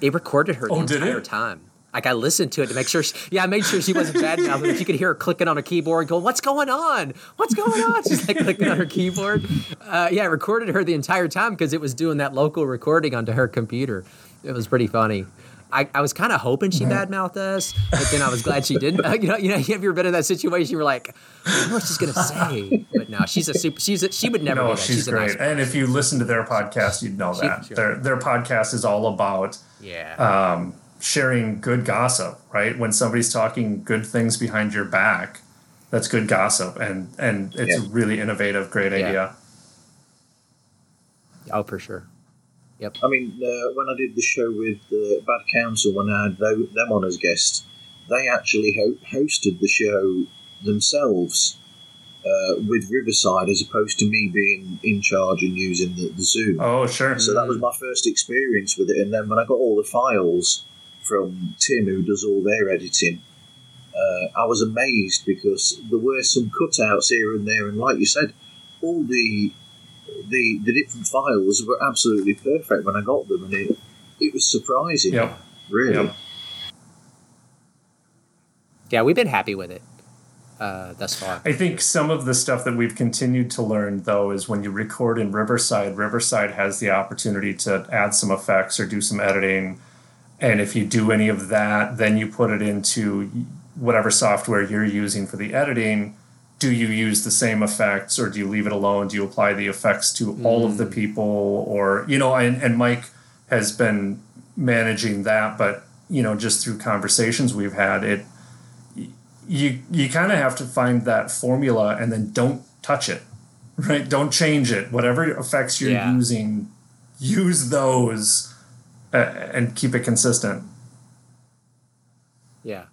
it recorded her the Oh, did entire time. Like I listened to it to make sure, she, yeah, I made sure she wasn't bad mouthing. If you could hear her clicking on a keyboard, going, "What's going on? What's going on?" She's like clicking on her keyboard. Uh, yeah, I recorded her the entire time because it was doing that local recording onto her computer. It was pretty funny. I, I was kind of hoping she badmouthed us, but then I was glad she didn't. <laughs> you know, you know, you ever been in that situation? You're like, "What's she's gonna say?" But no, she's a super. She's a, she would never No, she's, She's, a great. nice. and if you listen to their podcast, you'd know that. sure. Their their podcast is all about Yeah. um, sharing good gossip, right? When somebody's talking good things behind your back, that's good gossip, and and it's a really innovative, great Yeah. idea. oh, for sure. I mean, uh, when I did the show with uh, Bad Council, when I had them on as guests, they actually ho- hosted the show themselves uh, with Riverside, as opposed to me being in charge and using the, the Zoom. Oh, sure. So that was my first experience with it. And then when I got all the files from Tim, who does all their editing, uh, I was amazed because there were some cutouts here and there. And like you said, all the the the different files were absolutely perfect when I got them, and it it was surprising. Yep. Really. Yep. Yeah, we've been happy with it uh, thus far. I think some of the stuff that we've continued to learn, though, is when you record in Riverside, Riverside has the opportunity to add some effects or do some editing. And if you do any of that, then you put it into whatever software you're using for the editing. Do you use the same effects or do you leave it alone? Do you apply the effects to all of the people? Or, you know, and, and Mike has been managing that, but, you know, just through conversations we've had, it, you you kind of have to find that formula and then don't touch it right don't change it whatever effects you're Yeah. using use those uh, and keep it consistent Yeah.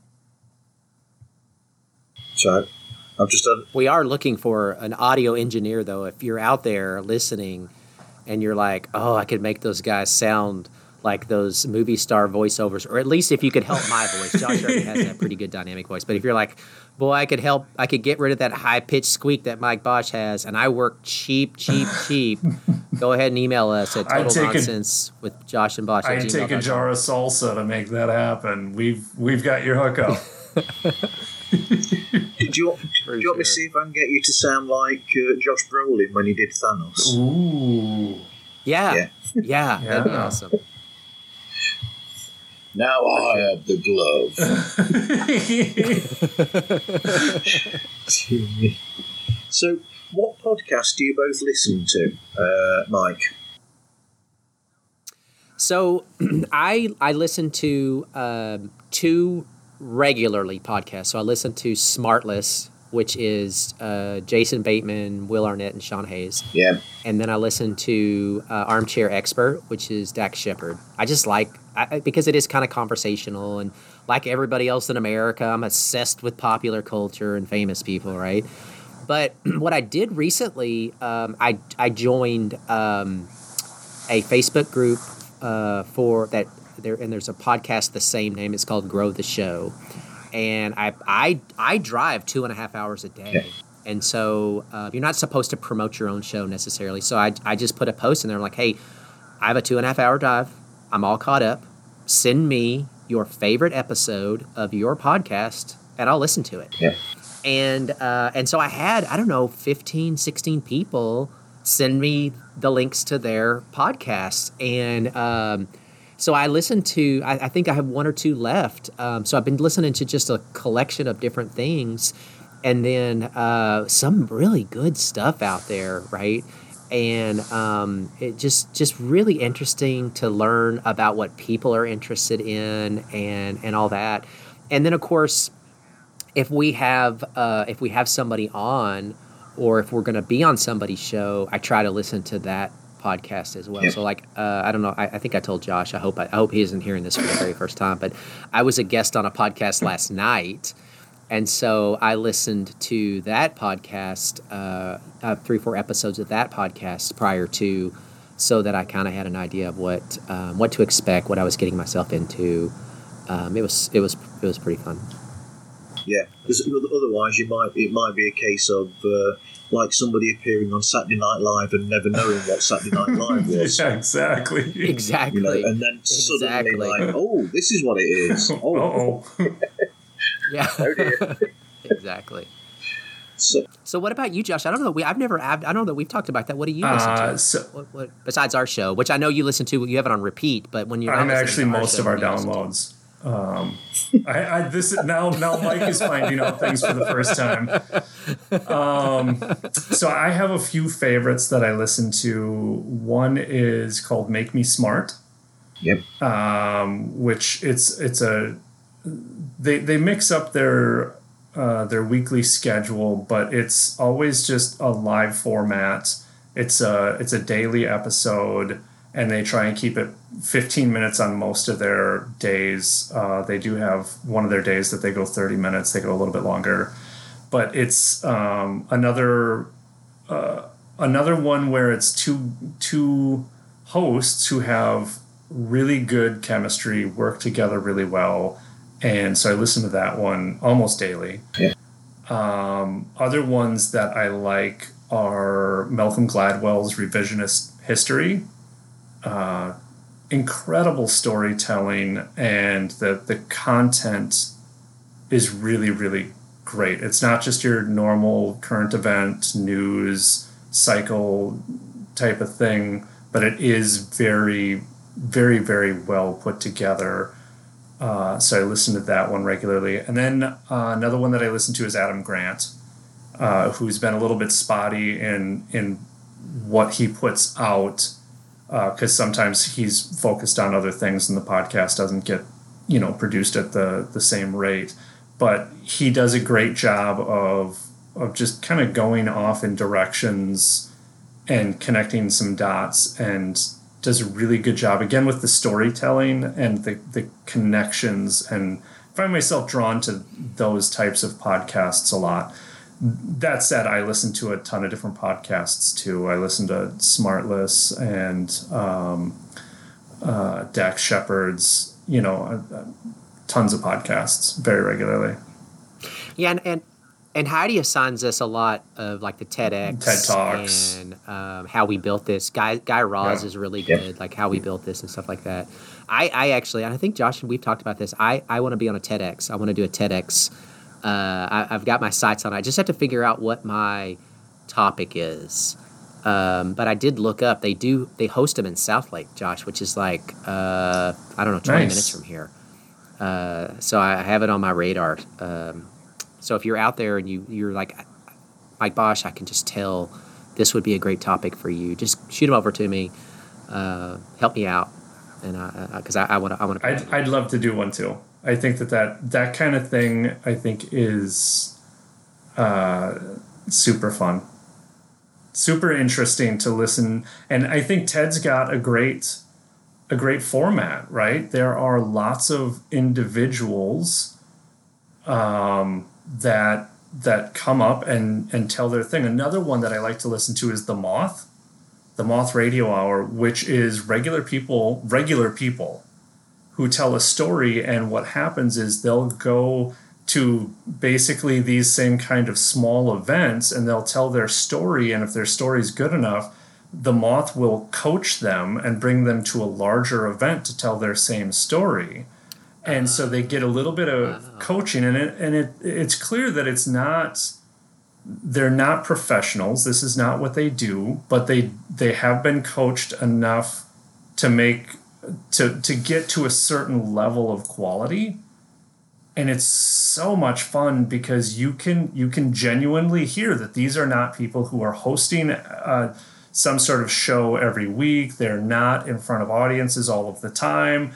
So I've just done. We are looking for an audio engineer, though. If you're out there listening, and you're like, "Oh, I could make those guys sound like those movie star voiceovers," or at least if you could help my voice. Josh already has that <laughs> pretty good dynamic voice, but if you're like, "Boy, I could help. I could get rid of that high pitched squeak that Mike Bosch has," and I work cheap, cheap, <laughs> cheap. Go ahead and email us at total take a- nonsense with Josh and Bosch. I'd take a jar of salsa to make that happen. We've we've got your hookup. <laughs> Did you, <laughs> do you want me to see if I can get you to sound like uh, Josh Brolin when he did Thanos? Ooh. Yeah, Yeah. <laughs> yeah, that'd be awesome. Now I have the glove. <laughs> so, what podcast do you both listen to, uh, Mike? So <clears throat> I I listen to um, two regularly podcasts. So I listen to SmartLess, which is uh, Jason Bateman, Will Arnett, and Sean Hayes. Yeah. And then I listen to uh, Armchair Expert, which is Dax Shepard. I just like I, because it is kind of conversational and like everybody else in America, I'm obsessed with popular culture and famous people, right? But <clears throat> what I did recently, um, I I joined um, a Facebook group uh, for that there, and there's a podcast the same name. It's called Grow the Show, and I I I drive two and a half hours a day. And so uh, you're not supposed to promote your own show necessarily. So I, I just put a post in there like, hey, I have a two and a half hour drive. I'm all caught up. Send me your favorite episode of your podcast and I'll listen to it. Yeah. And uh, and so I had, I don't know, 15, 16 people send me the links to their podcasts. And um, so I listened to, I, I think I have one or two left. Um, so I've been listening to just a collection of different things. And then uh, some really good stuff out there, right? And um, it just just really interesting to learn about what people are interested in and and all that. And then of course, if we have uh, if we have somebody on or if we're going to be on somebody's show i try to listen to that podcast as well. So like uh, i don't know I, I think i told josh i hope I, I hope he isn't hearing this for the very first time but i was a guest on a podcast last night. And so i listened to that podcast uh, uh, three four episodes of that podcast prior to so that i kind of had an idea of what um, what to expect what i was getting myself into. Um, it was it was it was pretty fun. Yeah, because otherwise you might it might be a case of uh, like somebody appearing on Saturday Night Live and never knowing what Saturday Night <laughs> Live was. yeah, exactly. <laughs> exactly You know, and then suddenly Exactly. like, oh, this is what it is. <laughs> Oh, oh. Yeah. Oh exactly. So, So what about you, Josh? I don't know. We I've never I've, I don't know that we've talked about that. What do you listen Uh, to? so What, what, besides our show, which I know you listen to, you have it on repeat. But when you're I'm actually listening to most show, of our what do you listen to? downloads. Um, I, I this is- now now Mike is finding out things for the first time. Um, so I have a few favorites that I listen to. One is called "Make Me Smart." Yep. Um, which it's it's a they they mix up their uh, their weekly schedule, but it's always just a live format. It's a it's a daily episode, and they try and keep it 15 minutes on most of their days. Uh, they do have one of their days that they go 30 minutes. They go a little bit longer, but it's um, another uh, another one where it's two two hosts who have really good chemistry, work together really well, and so I listen to that one almost daily. Yeah. Um, other ones that I like are Malcolm Gladwell's Revisionist History. Uh, incredible storytelling, and the the content is really really great. It's not just your normal current event news cycle type of thing, but it is very very very well put together. Uh, so I listen to that one regularly, and then uh, another one that I listen to is Adam Grant, uh, who's been a little bit spotty in in what he puts out Uh, because sometimes he's focused on other things, and the podcast doesn't get you know produced at the the same rate. But he does a great job of of just kind of going off in directions and connecting some dots and does a really good job again with the storytelling and the, the connections and find myself drawn to those types of podcasts a lot. That said, I listen to a ton of different podcasts too. I listen to SmartLess and um, uh, Dax Shepard's, you know, uh, uh, tons of podcasts very regularly. Yeah, and, and and Heidi assigns us a lot of like the TEDx, TED Talks. and um, how we built this. Guy Guy Raz Yeah. is really Yeah. good, like how we built this and stuff like that. I, I actually, and I think Josh and we've talked about this. I, I want to be on a TEDx. I want to do a TEDx. Uh, I, I've got my sights on. it. I just have to figure out what my topic is. Um, but I did look up. They do. They host them in South Lake, Josh, which is like uh, I don't know, twenty Nice. minutes from here. Uh, so I have it on my radar. Um, so if you're out there and you you're like Mike Bosch, I can just tell this would be a great topic for you. Just shoot them over to me. Uh, help me out, and because I want to I want to. I'd, I'd love to do one too. I think that that, that kind of thing, I think, is uh, super fun, super interesting to listen. And I think Ted's got a great, a great format. Right, there are lots of individuals um, that that come up and and tell their thing. Another one that I like to listen to is the Moth, the Moth Radio Hour, which is regular people, regular people who tell a story and what happens is they'll go to basically these same kind of small events and they'll tell their story and if their story is good enough the moth will coach them and bring them to a larger event to tell their same story. And so they get a little bit of coaching and it, and it it's clear that it's not they're not professionals this is not what they do but they they have been coached enough to make to to get to a certain level of quality. And it's so much fun because you can you can genuinely hear that these are not people who are hosting uh, some sort of show every week. They're not in front of audiences all of the time.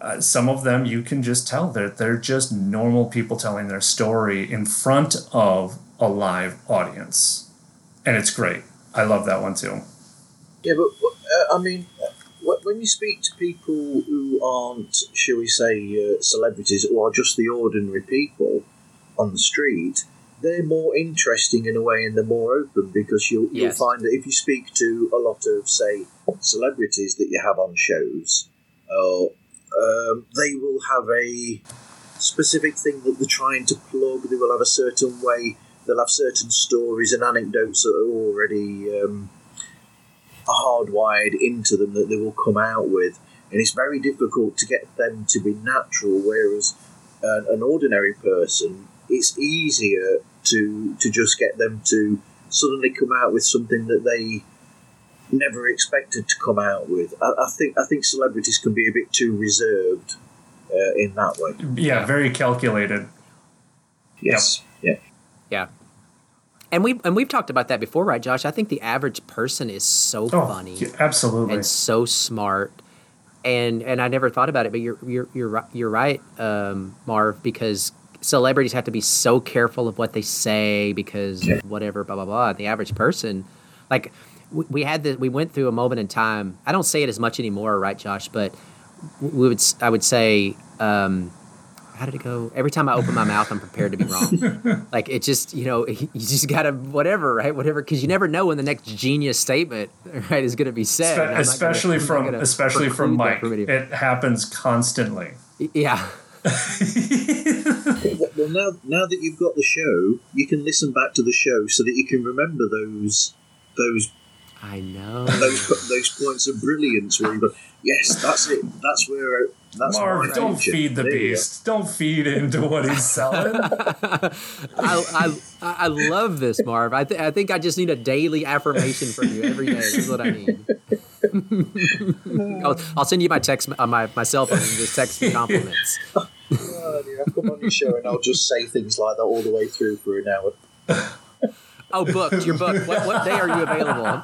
Uh, some of them you can just tell that they're just normal people telling their story in front of a live audience. And it's great. I love that one too. Yeah, but uh, I mean, when you speak to people who aren't, shall we say, uh, celebrities or are just the ordinary people on the street, they're more interesting in a way and they're more open because you'll, Yes. you'll find that if you speak to a lot of, say, celebrities that you have on shows, uh, um, they will have a specific thing that they're trying to plug. They will have a certain way. They'll have certain stories and anecdotes that are already um, hardwired into them that they will come out with, and it's very difficult to get them to be natural. Whereas an, an ordinary person, it's easier to to just get them to suddenly come out with something that they never expected to come out with. I, I think I think celebrities can be a bit too reserved uh, in that way. yeah very calculated Yes. Yeah. Yeah. And we and we've talked about that before, right, Josh? I think the average person is so Oh, funny yeah, absolutely. and so smart. And and I never thought about it, but you're you're you're you're right, um, Marv, because celebrities have to be so careful of what they say because whatever, blah blah blah. The average person, like we, we had the we went through a moment in time. I don't say it as much anymore, right, Josh? But we would I would say. Um, how did it go? Every time I open my mouth, I'm prepared to be wrong. <laughs> like it just, you know, <laughs> you just gotta whatever, right? Whatever, because you never know when the next genius statement, <laughs> right, is going to be said. Spe- And gonna- especially from gonna especially from Mike. from It happens constantly. yeah, Well, now now that you've got the show, you can listen back to the show so that you can remember those those I know. those those points of brilliance where you go, yes, that's it. That's where that's Marv, my don't feature." feed the There you beast. Don't feed into what he's selling. <laughs> I, I I love this, Marv. I, th- I think I just need a daily affirmation from you every day. That's what I need. <laughs> I'll, I'll send you my text on my, my cell phone and just text me compliments. <laughs> Oh, dear, I'll come on your show and I'll just say things like that all the way through for an hour. Oh, booked. Your book. What, what day are you available?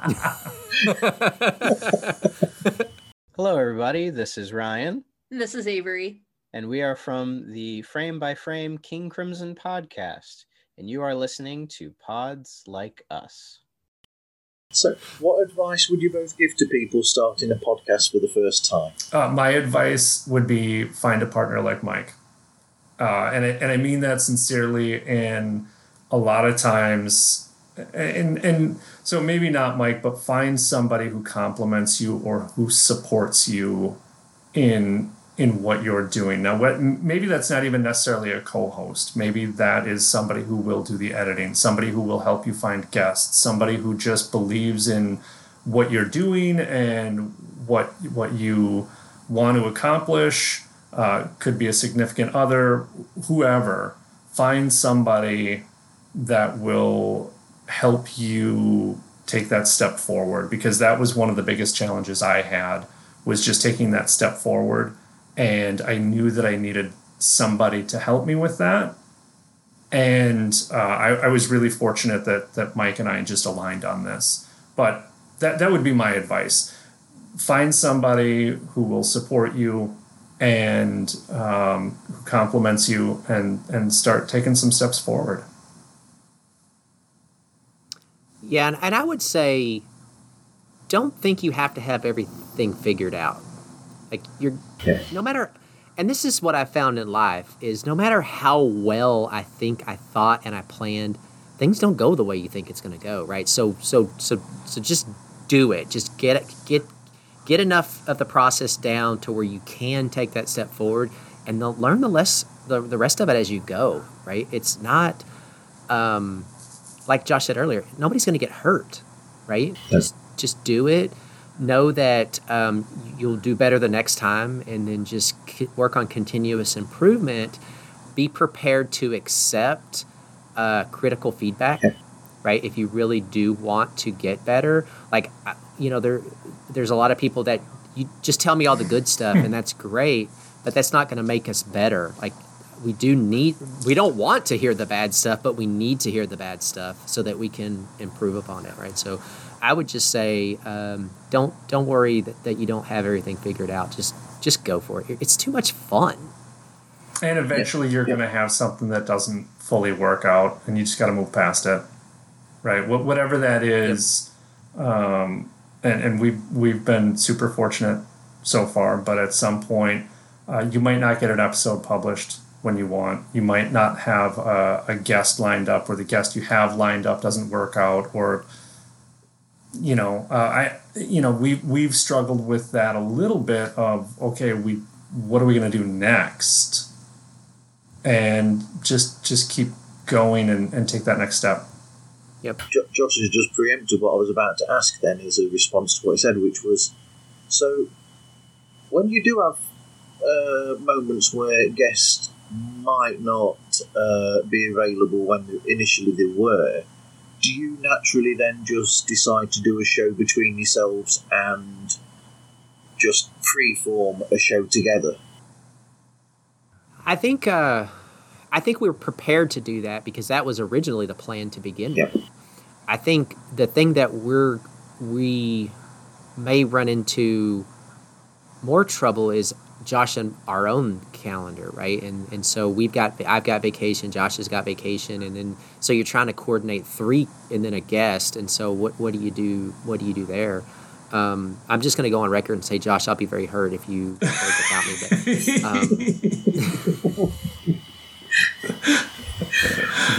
Hello, everybody. This is Ryan, This is Avery. and we are from the Frame by Frame King Crimson podcast, and you are listening to Pods Like Us. So, what advice would you both give to people starting a podcast for the first time? Uh, my advice would be find a partner like Mike. uh, and I, and I mean that sincerely. And a lot of times, and and so maybe not Mike, but find somebody who compliments you or who supports you in in what you're doing. Now, what maybe that's not even necessarily a co-host. Maybe that is somebody who will do the editing, somebody who will help you find guests, somebody who just believes in what you're doing and what what you want to accomplish. Uh, could be a significant other, whoever. Find somebody that will help you take that step forward because that was one of the biggest challenges I had was just taking that step forward and I knew that I needed somebody to help me with that. And uh, I, I, was really fortunate that that Mike and I just aligned on this. But that that would be my advice: find somebody who will support you and um, who compliments you, and and start taking some steps forward. Yeah, and, and I would say, don't think you have to have everything figured out. Like you're, yeah. no matter, and this is what I found in life is no matter how well I think I thought and I planned, things don't go the way you think it's going to go, right? So so so so just do it. Just get it, get get enough of the process down to where you can take that step forward and learn the less the, the rest of it as you go, right? It's not um, like Josh said earlier, nobody's going to get hurt, right? Just just do it know that um, you'll do better the next time and then just work on continuous improvement be prepared to accept uh, critical feedback right? If you really do want to get better like you know there there's a lot of people that you just tell me all the good stuff and that's great but that's not going to make us better. Like we do need we don't want to hear the bad stuff but we need to hear the bad stuff so that we can improve upon it right? So I would just say um, don't don't worry that, that you don't have everything figured out. Just just go for it. It's too much fun. And eventually, you're going to have something that doesn't fully work out, and you just got to move past it, right? whatever that is, yep. um, and and we've we've been super fortunate so far, but at some point, uh, you might not get an episode published when you want. You might not have a, a guest lined up, or the guest you have lined up doesn't work out, or you know, uh, I you know we we've struggled with that a little bit of okay, we what are we going to do next, and just just keep going and, and take that next step. Yep. Josh has just preempted what I was about to ask. Then, as a response to what he said, which was, so when you do have uh, moments where guests might not uh, be available when initially they were do you naturally then just decide to do a show between yourselves and just freeform a show together? I think uh, I think we were prepared to do that because that was originally the plan to begin yeah. with. I think the thing that we're we may run into more trouble is Josh and our own calendar, right? And and so we've got I've got vacation, Josh has got vacation, and then so you're trying to coordinate three and then a guest, and so what what do you do? What do you do there? Um, I'm just going to go on record and say, Josh, I'll be very hurt if you without me. But, um,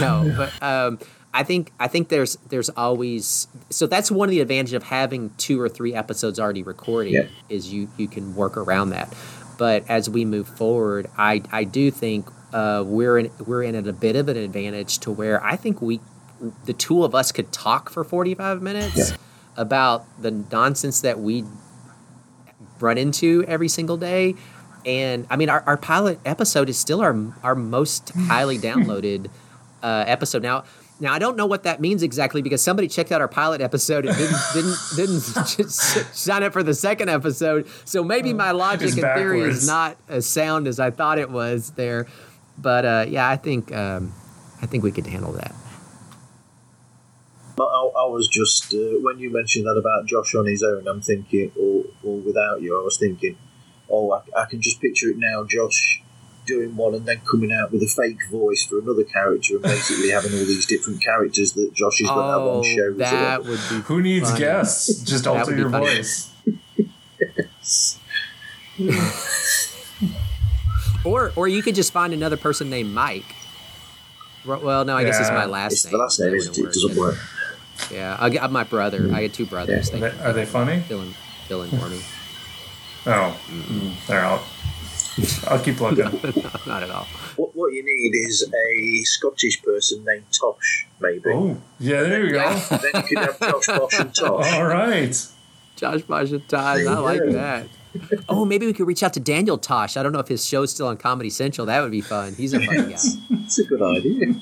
<laughs> no, but um, I think I think there's there's always so that's one of the advantages of having two or three episodes already recorded yeah. is you you can work around that. But as we move forward, I, I do think uh, we're in we're in at a bit of an advantage to where I think we the two of us could talk for 45 minutes yeah. about the nonsense that we run into every single day. And I mean, our, our pilot episode is still our our most highly <laughs> downloaded uh, episode. Now, now I don't know what that means exactly because somebody checked out our pilot episode and didn't <laughs> didn't didn't sign up for the second episode. So maybe oh, my logic and theory is not as sound as I thought it was there. But uh, yeah, I think um, I think we could handle that. I, I was just uh, when you mentioned that about Josh on his own, I'm thinking, or, or without you, I was thinking, oh, I, I can just picture it now, Josh doing one and then coming out with a fake voice for another character and basically <laughs> having all these different characters that Josh is going to have on oh, show. That would be Who needs funny. guests? Just alter your voice. <laughs> Or or you could just find another person named Mike. Well, no, I guess it's my last It's name. the last name, That isn't it? doesn't work. Yeah, I got my brother. I had two brothers. Are They they, are they funny? fill in, fill in for me. Oh, mm, they're out. I'll keep looking. <laughs> Not at all. What, what you need is a Scottish person named Tosh, maybe. Oh, yeah, there you go. Then you could have Josh, Bosch, and Tosh. <laughs> All right. Josh Bosch and Tosh. I like that. Oh, maybe we could reach out to Daniel Tosh. I don't know if his show's still on Comedy Central. That would be fun. He's a funny guy. <laughs> That's a good idea.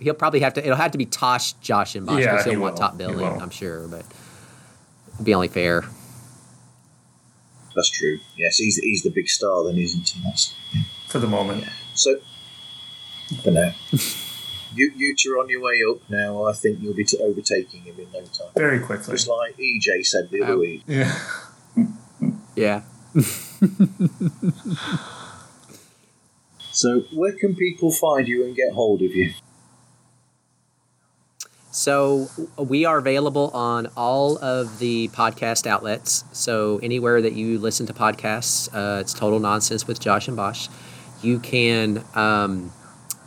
He'll probably have to. It'll have to be Tosh, Josh, and Bosch Yeah, because he he'll want will. top billing. will. I'm sure, but it'd be only fair. That's true. Yes, he's, he's the big star then, isn't he? That's, For the moment. Yeah. so, for now. <laughs> you, you two are on your way up now. I think you'll be t- overtaking him in no time. Very quickly. Just like EJ said the other Oh. week. Yeah. <laughs> Yeah. <laughs> So, where can people find you and get hold of you? So we are available on all of the podcast outlets. So anywhere that you listen to podcasts, uh, it's Total Nonsense with Josh and Bosch. You can um,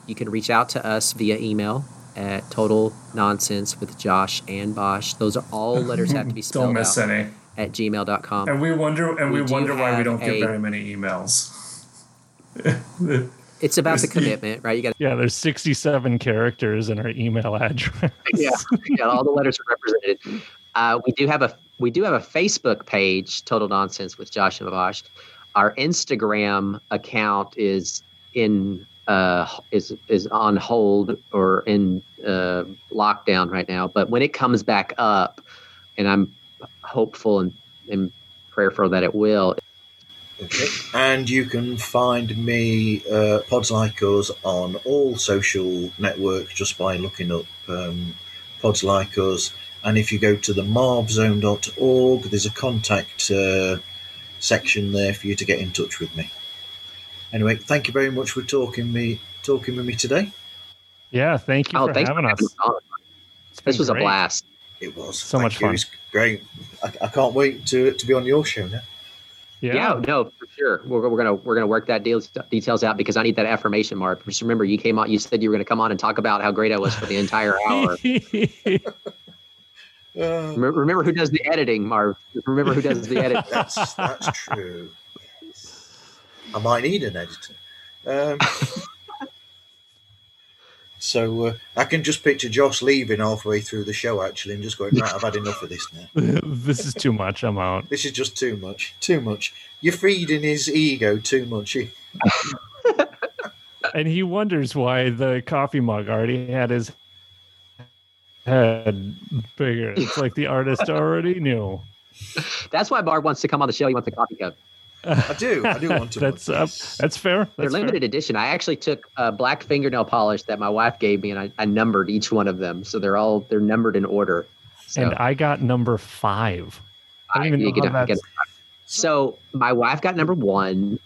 you can reach out to us via email at Total Nonsense with Josh and Bosch. Those are all <laughs> letters have to be spelled Don't miss out any. at gmail.com. And we wonder and we, We wonder why we don't get a- very many emails. <laughs> It's about the commitment, right? You got Yeah, there's 67 characters in our email <laughs> address. yeah, yeah, all the letters are represented. Uh, we do have a we do have a Facebook page, Total Nonsense with Josh and Bosch. Our Instagram account is in uh, is is on hold or in uh, lockdown right now. But when it comes back up, and I'm hopeful and, and prayerful that it will. Okay. And you can find me, uh, Pods Like Us, on all social networks just by looking up um, Pods Like Us. And if you go to the marvzone.org, there's a contact uh, section there for you to get in touch with me. Anyway, thank you very much for talking me talking with me today. Yeah, thank you Oh, for having us. having us on. It's been This was a blast. It was So Thank much you. fun. It's great. I, I can't wait to to be on your show now. Yeah. Yeah, no, for sure. We're, we're gonna we're gonna work that deal, details out because I need that affirmation, Mark. Just remember, you came on. You said you were gonna come on and talk about how great I was for the entire <laughs> hour. Uh, remember, remember who does the editing, Marv. Remember who does the editing. <laughs> That's that's true. I might need an editor. Um, <laughs> so uh, I can just picture Josh leaving halfway through the show actually, and just going, "Right, I've had enough of this now. <laughs> this is too much. I'm out. This is just too much. Too much. You're feeding his ego too much." <laughs> And he wonders why the coffee mug already had his head bigger. It's like the artist already knew. That's why Barb wants to come on the show. He wants a coffee cup. I do. I do want <laughs> to. That's uh, that's fair. They're That's limited edition. I actually took a black fingernail polish that my wife gave me, and I, I numbered each one of them, so they're all they're numbered in order. So And I got number five. I don't I- even know get how that's. So my wife got number one,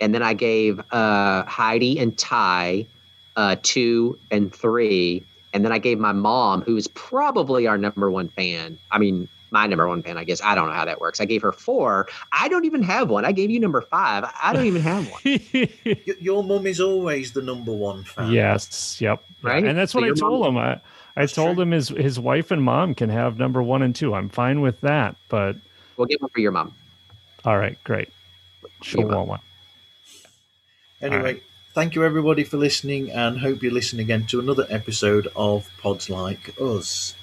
and then I gave uh, Heidi and Ty uh, two and three, and then I gave my mom, who is probably our number one fan. I mean, my number one fan, I guess. I don't know how that works. I gave her four. I don't even have one. I gave you number five. I don't even have one. <laughs> Y- Your mum is always the number one fan. Yes. Yep. Right? And that's So what I your mom- told him. I I told him his his wife and mom can have number one and two. I'm fine with that. But We'll get one for your mom. all right, great. She'll want one. Anyway, thank you everybody for listening, and hope you listen again to another episode of Pods Like Us.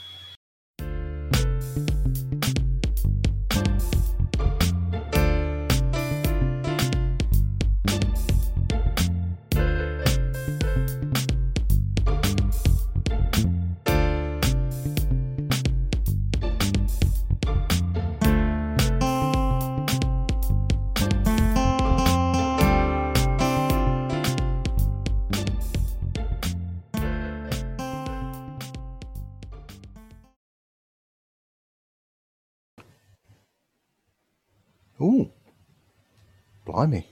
Blimey!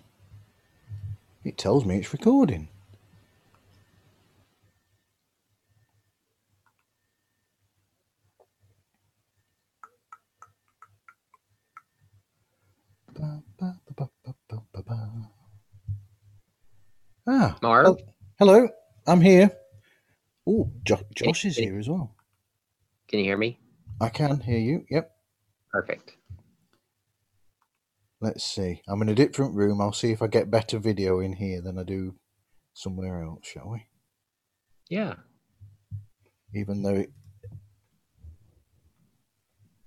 It tells me it's recording. Ba, ba, ba. Ah, Marv? hel- hello, I'm here. Oh, jo- Josh is here as well. Can you hear me? I can hear you. Yep. Perfect. Let's see. I'm in a different room. I'll see if I get better video in here than I do somewhere else, shall we? Yeah. Even though it.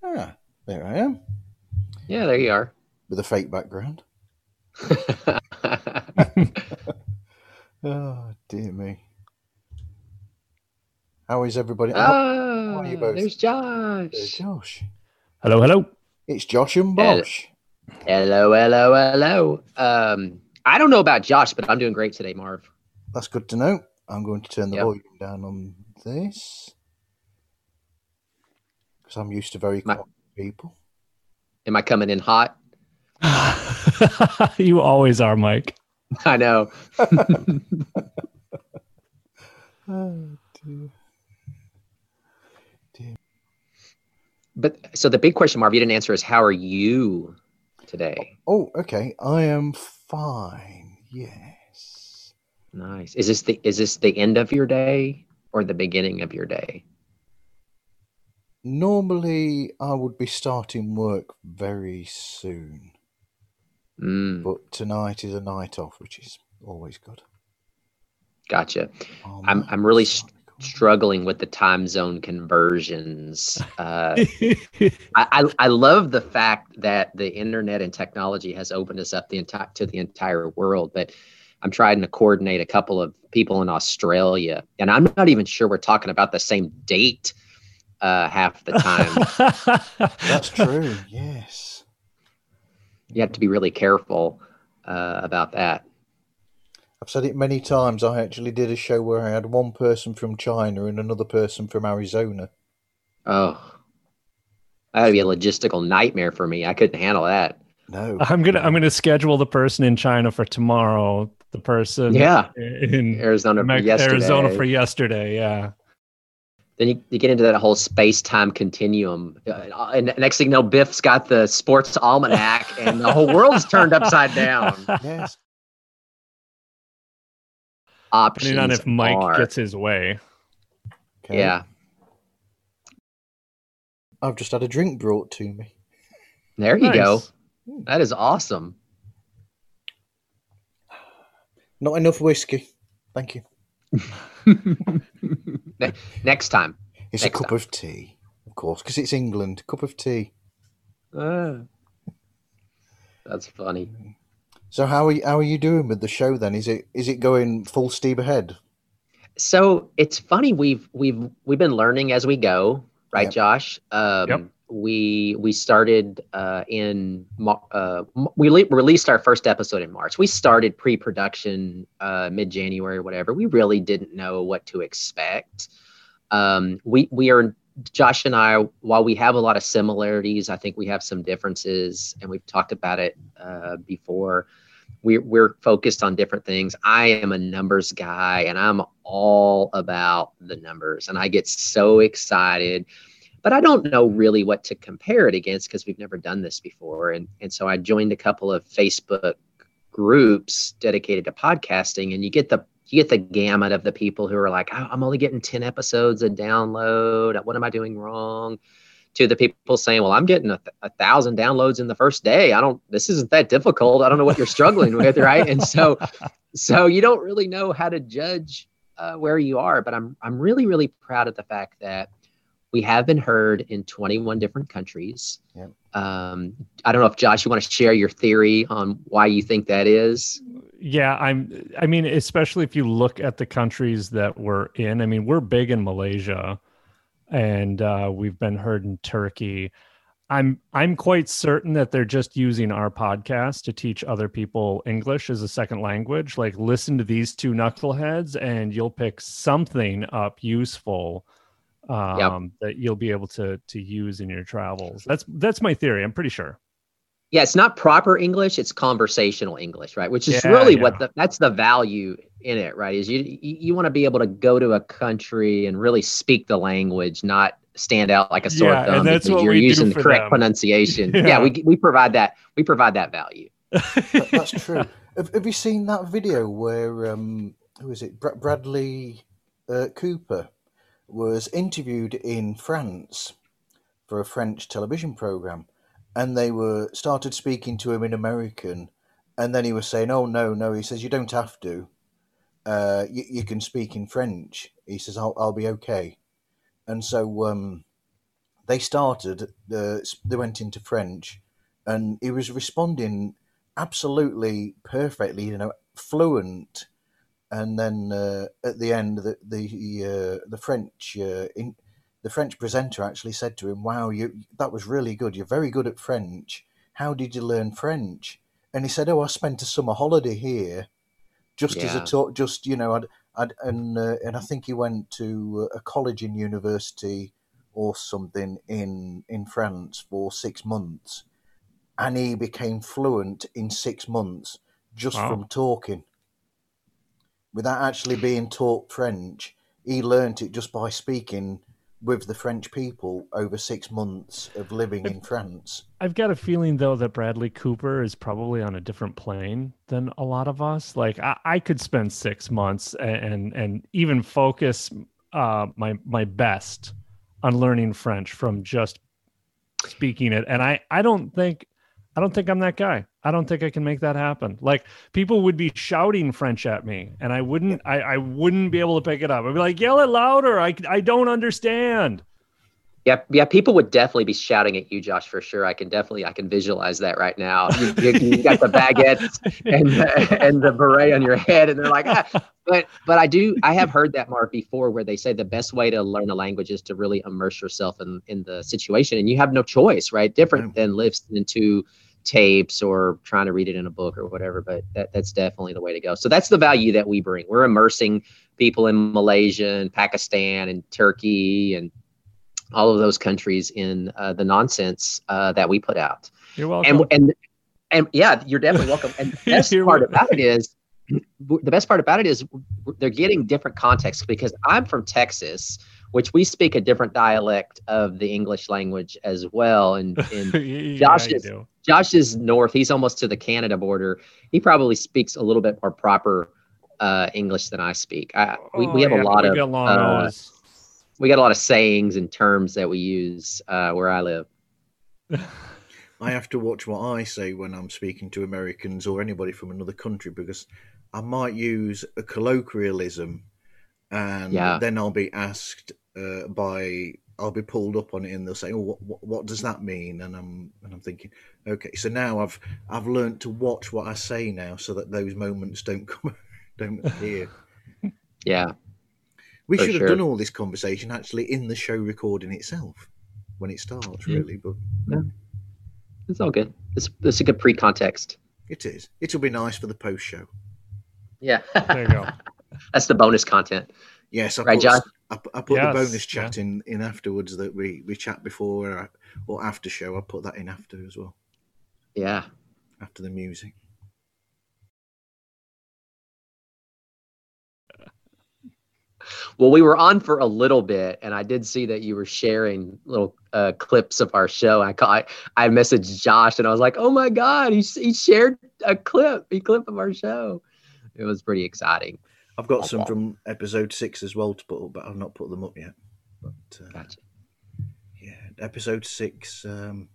Ah, there I am Yeah, there you are. with a fake background. <laughs> <laughs> Oh, dear me. How is everybody? How- oh, are you both? there's Josh. There's Josh. Hello, hello. It's Josh and Hello. Bosch. Hello, hello, hello. Um, I don't know about Josh, but I'm doing great today, Marv. That's good to know. I'm going to turn the Yep. volume down on this because I'm used to very quiet people. Am I coming in hot? <laughs> you always are, Mike. I know. Oh, <laughs> dear. But so the big question, Marv, you didn't answer is how are you today? Oh, okay. I am fine. Yes. Nice. Is this the is this the end of your day or the beginning of your day? Normally, I would be starting work very soon, Mm, but tonight is a night off, which is always good. gotcha. Oh, I'm I'm really goodness. S- struggling with the time zone conversions. Uh, <laughs> I, I I love the fact that the internet and technology has opened us up the entire to the entire world, but I'm trying to coordinate a couple of people in Australia, and I'm not even sure we're talking about the same date uh, half the time. <laughs> That's true. Yes. you have to be really careful uh, about that. I've said it many times. I actually did a show where I had one person from China and another person from Arizona. Oh, that'd be a logistical nightmare for me. I couldn't handle that. No. I'm gonna I'm gonna schedule the person in China for tomorrow. The person Yeah, in Arizona for yesterday. Arizona for yesterday. Yeah. Then you, you get into that whole space time continuum. Uh, and next thing you know, Biff's got the sports almanac and the whole world's turned upside down. <laughs> Yes. Options Depending on if Mike are, gets his way. Okay. yeah. I've just had a drink brought to me. There you go. That is awesome. Not enough whiskey. Thank you. <laughs> Ne- Next time. It's Next a cup of tea, of course, because it's England. Cup of tea. Ah. That's funny. So how are you, how are you doing with the show then? Is it is it going full steam ahead? So it's funny we've we've we've been learning as we go, right, Yep. Josh? Um, Yep. We we started uh, in uh, we le- released our first episode in March. We started pre-production uh, mid-January, or whatever. We really didn't know what to expect. Um, we we are Josh and I, while we have a lot of similarities, I think we have some differences, and we've talked about it uh, before we're, we're focused on different things. I am a numbers guy and I'm all about the numbers and I get so excited, but I don't know really what to compare it against because we've never done this before. And, and so I joined a couple of Facebook groups dedicated to podcasting and you get the you get the gamut of the people who are like, "Oh, I'm only getting 10 episodes a download. What am I doing wrong? to the people saying, "Well, I'm getting a, th- a thousand downloads in the first day. I don't. This isn't that difficult. I don't know what you're struggling with, right?" And so, so you don't really know how to judge uh, where you are. But I'm I'm really really proud of the fact that we have been heard in 21 different countries. Yep. Um, I don't know if Josh, you want to share your theory on why you think that is. Yeah, I'm. I mean, especially if you look at the countries that we're in. I mean, we're big in Malaysia, and uh, we've been heard in Turkey. I'm I'm quite certain that they're just using our podcast to teach other people English as a second language. Like, listen to these two knuckleheads, and you'll pick something up useful um, that you'll be able to to use in your travels. That's that's my theory. I'm pretty sure. Yeah, it's not proper English; it's conversational English, right? Which is Yeah, really yeah. what the, that's the value in it, right? Is you you, you want to be able to go to a country and really speak the language, not stand out like a sore Yeah, and thumb that's because what you're we do using the correct them. pronunciation. <laughs> Yeah. Yeah. we we provide that we provide that value. <laughs> That- that's true. Have, have you seen that video where um, who is it? Bra- Bradley uh, Cooper was interviewed in France for a French television program, and they were started speaking to him in American, and then he was saying, "Oh no, no," he says, "You don't have to. Uh, you, you can speak in French." He says, "I'll, I'll be okay," and so um, they started. Uh, they went into French, and he was responding absolutely perfectly, you know, fluent. And then uh, at the end, the the uh, the French uh, in, the French presenter actually said to him, "Wow, you that was really good. You're very good at French. How did you learn French?" And he said, "Oh, I spent a summer holiday here, just as a talk. Just you know, I'd, I'd and uh, and I think he went to a college and university or something in in France for six months, and he became fluent in six months just Wow. from talking, without actually being taught French. He learnt it just by speaking with the French people over six months of living in France. I've got a feeling though that Bradley Cooper is probably on a different plane than a lot of us. Like I, I could spend six months and and, and even focus uh, my my best on learning French from just speaking it. And I I don't think I don't think I'm that guy. I don't think I can make that happen. Like people would be shouting French at me, and I wouldn't I, I wouldn't be able to pick it up. I'd be like, yell it louder. I I don't understand. Yeah, yeah, people would definitely be shouting at you, Josh, for sure. I can definitely, I can visualize that right now. You, you, you got the baguettes <laughs> and the, and the beret on your head, and they're like, ah. but but I do, I have heard that Mark before, where they say the best way to learn a language is to really immerse yourself in in the situation, and you have no choice, right? Different than listening to tapes or trying to read it in a book or whatever. But that that's definitely the way to go. So that's the value that we bring. We're immersing people in Malaysia and Pakistan and Turkey and all of those countries in uh, the nonsense uh, that we put out. You're welcome. And and and yeah, you're definitely welcome. And the <laughs> best part about it is the best part about it is they're getting different context because I'm from Texas, which we speak a different dialect of the English language as well. And, <laughs> and Yeah, Josh is do. Josh is north. He's almost to the Canada border. He probably speaks a little bit more proper uh, English than I speak. I, we, we Oh, have yeah, a lot of uh, we got a lot of sayings and terms that we use uh, where I live. <laughs> I have to watch what I say when I'm speaking to Americans or anybody from another country because I might use a colloquialism and Yeah. then I'll be asked uh, by I'll be pulled up on it and they'll say, "Oh, what, what, what does that mean?" And I'm and I'm thinking, okay, so now I've I've learned to watch what I say now so that those moments don't <laughs> come don't appear. <laughs> Yeah. We For should have done all this conversation actually in the show recording itself when it starts, Yeah. really, but It's all good. It's, it's a good pre context. it is. It'll be nice for the post show. Yeah. There you go. <laughs> That's the bonus content. Yes, I Right, put, John? I, I put Yes, the bonus yeah. chat in, in afterwards that we, we chat before or, or after show. I put that in after as well, Yeah. after the music. Well, we were on for a little bit, and I did see that you were sharing little uh, clips of our show. I, ca- I I messaged Josh, and I was like, "Oh my God, he he shared a clip, a clip of our show." It was pretty exciting. I've got some from episode six as well to put up, but I've not put them up yet. But uh, Gotcha. yeah, episode six. Um,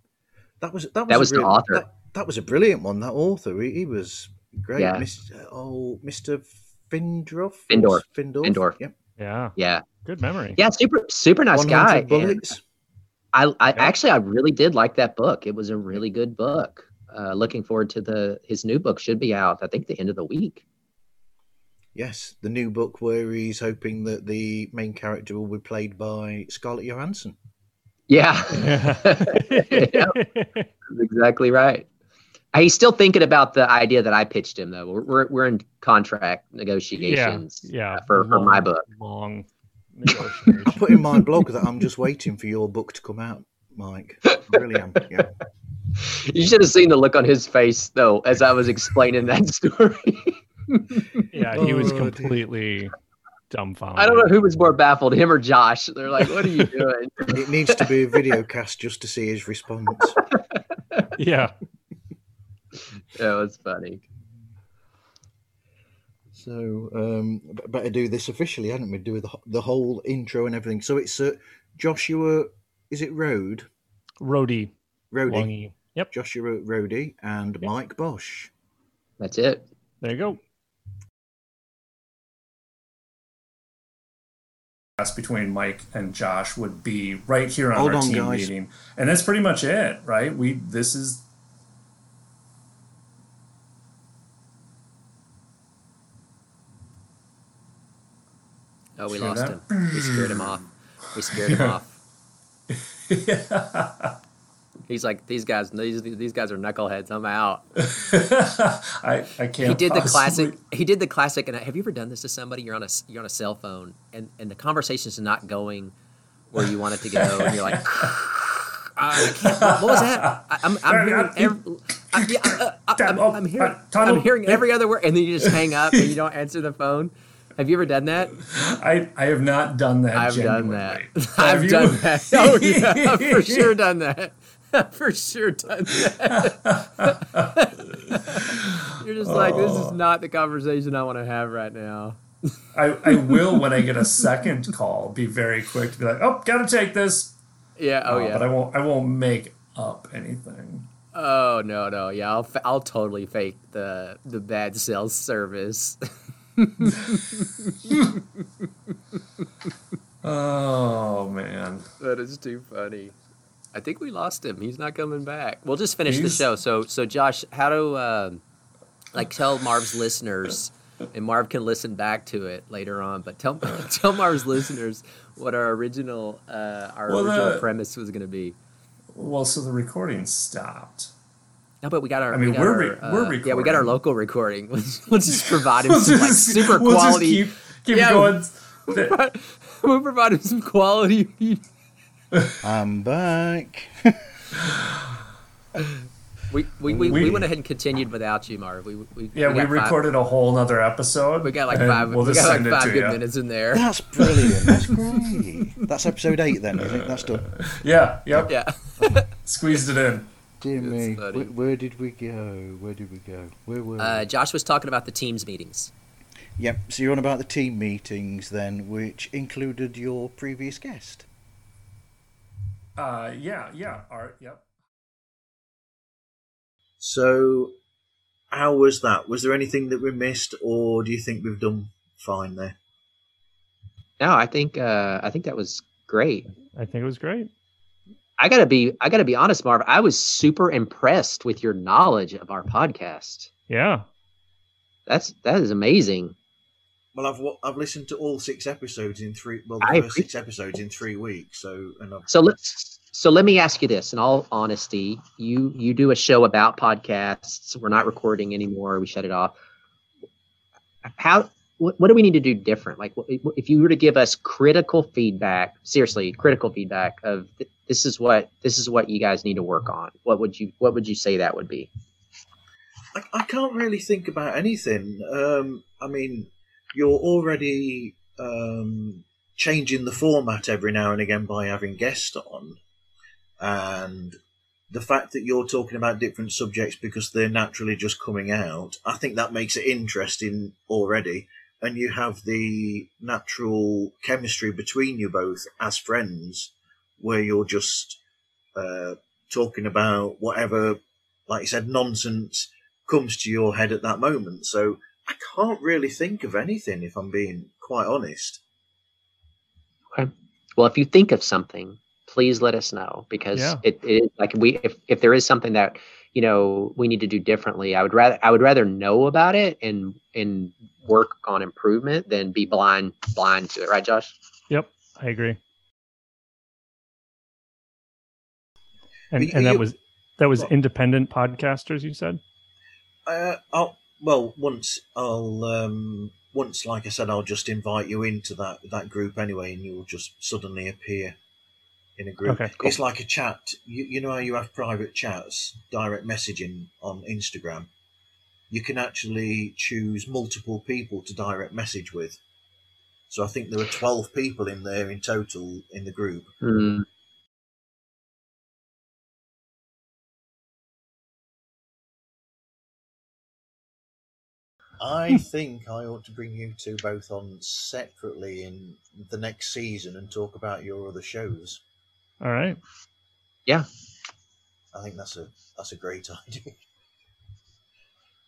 that was that was That a was the real- author. That, that was a brilliant one. That author, he, he was great. Yeah. Mis- oh, Mister Findorf. Findorf. Findorf. Findorf. Yep. Yeah. Yeah, Good memory. yeah, super super nice guy. bullets. I I actually I really did like that book. It was a really good book. Uh, looking forward to the his new book should be out. I think the end of the week. Yes, the new book where he's hoping that the main character will be played by Scarlett Johansson. Yeah, Yeah, <laughs> that's exactly right. He's still thinking about the idea that I pitched him, though. We're we're, we're in contract negotiations yeah, uh, for, for my book. Long. I <laughs> put in my blog that I'm just waiting for your book to come out, Mike. I really am. <laughs> Yeah. You should have seen the look on his face, though, as I was explaining that story. Yeah, he was Oh, completely dumbfounded. I don't know who was more baffled, him or Josh. They're like, "What are you <laughs> doing?" It needs to be a video cast just to see his response. <laughs> Yeah. That was funny. So um, better do this officially, hadn't we? Do the, the whole intro and everything. So it's uh, Joshua. Is it Road? Rody. Rody. Yep. Joshua Rody and Mike Bosch. That's it. There you go. Between Mike and Josh would be right here on Hold our on, team guys. meeting, and that's pretty much it, right? We this is Oh, we Hear lost that? him. We scared him off. We scared him <laughs> off. <laughs> He's like these guys. These these guys are knuckleheads. I'm out. <laughs> I I can't. he did the classic. He did the classic. And have you ever done this to somebody? You're on a you're on a cell phone, and and the conversation's not going where you want it to go, and you're like, <laughs> I can't, what was that? I, I'm, I'm hearing every, I, yeah, uh, I'm, I'm hearing I'm hearing every other word, and then you just hang up and you don't answer the phone. Have you ever done that? I I have not done that. I've done that. Have I've you? done that. <laughs> Oh yeah, I've for sure done that. <laughs> For sure done that. <laughs> You're just like, this is not the conversation I want to have right now. <laughs> I, I will when I get a second call be very quick to be like, oh, gotta take this. Yeah. Oh Uh, yeah. But I won't I won't make up anything. Oh no no yeah I'll fa- I'll totally fake the the bad sales service. Oh man. that is too funny. I think we lost him. He's not coming back. We'll just finish the show. So so Josh, how do um, like tell Marv's listeners, and Marv can listen back to it later on. But tell <laughs> tell Marv's listeners what our original uh, our Well, original the- premise was going to be. Well, so the recording stopped. No, but we got our. I mean, we our, re- uh, we're Yeah, we got our local recording. <laughs> We'll just, provide him We'll some like super we'll just quality. keep- keep yeah, going. We'll, <laughs> we'll provide him some quality. I'm back. We we, we, we We- went ahead and continued without you, Marv. We, we Yeah, we, got five- recorded a whole nother episode. we got like five. We'll we got like five good you. minutes in there. That's brilliant. That's great. That's episode eight then. You think that's done? <laughs> Yeah, yep. Yeah. <laughs> Squeezed it in. Dear That's me. Where, where did we go? Where did we go? Where were Uh, we? Josh was talking about the teams meetings. Yep. So you're on about the team meetings then, which included your previous guest. Uh, yeah, yeah. Art, yep. So, how was that? Was there anything that we missed, or do you think we've done fine there? No, I think uh, I think that was great. I think it was great. I gotta be I gotta be honest, Marv. I was super impressed with your knowledge of our podcast. Yeah. That's that is amazing. Well, I've I've listened to all six episodes in three. Well, the I first six episodes in three weeks. So, and I've, So let's so let me ask you this in all honesty. You you do a show about podcasts. We're not recording anymore. We shut it off. How what, what do we need to do different? Like if you were to give us critical feedback, seriously, critical feedback of th- this is what this is what you guys need to work on. What would you what would you say that would be? I, I can't really think about anything. Um, I mean, you're already um, changing the format every now and again by having guests on, and the fact that you're talking about different subjects because they're naturally just coming out, I think that makes it interesting already. And you have the natural chemistry between you both as friends, where you're just uh, talking about whatever, like you said, nonsense comes to your head at that moment. So I can't really think of anything, if I'm being quite honest. Okay. Well, if you think of something, please let us know because Yeah. it, it like we if, if there is something that you know we need to do differently, I would rather I would rather know about it and and work on improvement than be blind blind to it, right, Josh? Yep, I agree. And and that you- was that was Well- independent podcasters. You said. Uh, I'll, well, once I'll um, once, like I said, I'll just invite you into that that group anyway, and you'll just suddenly appear in a group. Okay, cool. It's like a chat. You, you know how you have private chats, direct messaging on Instagram. You can actually choose multiple people to direct message with. So I think there are twelve people in there in total in the group. Hmm. I think I ought to bring you two both on separately in the next season and talk about your other shows. All right. Yeah. I think that's a that's a great <laughs> idea.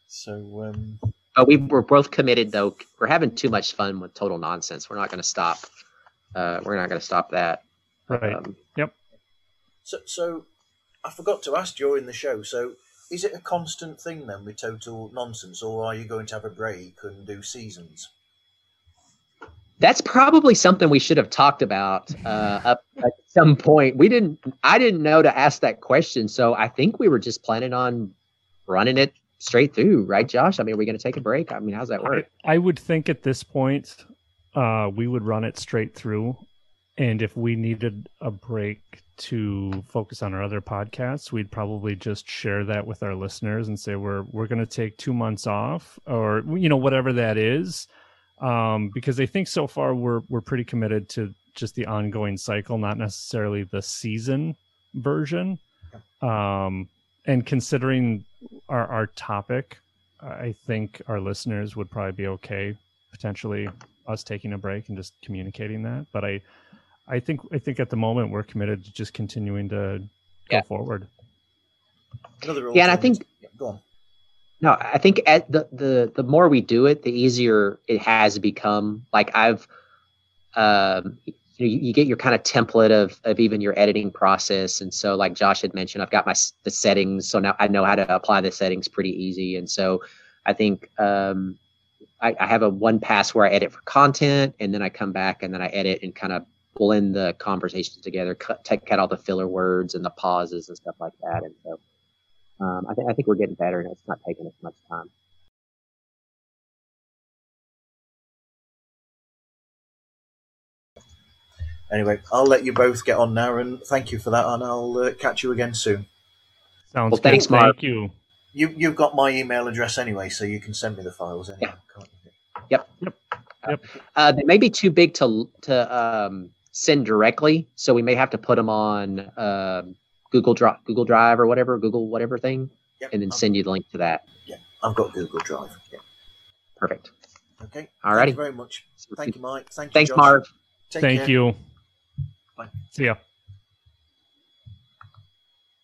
So um, But we we're both committed though. We're having too much fun with total nonsense. We're not going to stop. Uh, we're not going to stop that. Right. Um, yep. so so I forgot to ask during the show. So is it a constant thing then with total nonsense, or are you going to have a break and do seasons? That's probably something we should have talked about uh, up at some point. We didn't. I didn't know to ask that question, so I think we were just planning on running it straight through, right, Josh? I mean, are we going to take a break? I mean, how's that work? I, I would think at this point, uh, we would run it straight through, and if we needed a break to focus on our other podcasts, we'd probably just share that with our listeners and say we're we're going to take two months off, or you know whatever that is, um, because I think so far we're we're pretty committed to just the ongoing cycle, not necessarily the season version. Um, and considering our, our topic, I think our listeners would probably be okay potentially us taking a break and just communicating that. But I, I think I think at the moment we're committed to just continuing to go forward. Another Yeah, and I think- yeah, go on. No, I think at the the the more we do it, the easier it has become. Like I've, um, you, you get your kind of template of of even your editing process, and so like Josh had mentioned, I've got my the settings, so now I know how to apply the settings pretty easy, and so I think um, I, I have a one pass where I edit for content, and then I come back and then I edit and kind of blend the conversations together, cut take out all the filler words and the pauses and stuff like that, and so. Um, I, think I think we're getting better, and it's not taking as much time. Anyway, I'll let you both get on now, and thank you for that, and I'll uh, catch you again soon. Sounds Well, thanks, good. Mark. Thank you. You you've got my email address anyway, so you can send me the files anyway. can't you? Yep. Yep. Yep. Uh, they may be too big to to um, send directly, so we may have to put them on um, Google Drive, Google Drive or whatever, Google whatever thing, Yep, and then I've- send you the link to that. Yeah, I've got Google Drive. Yeah. Perfect. Okay. Alrighty. Thank you very much. Thank you, Mike. Thank you. Thanks, Josh. Marv. Take Thank care. you. Bye. See ya.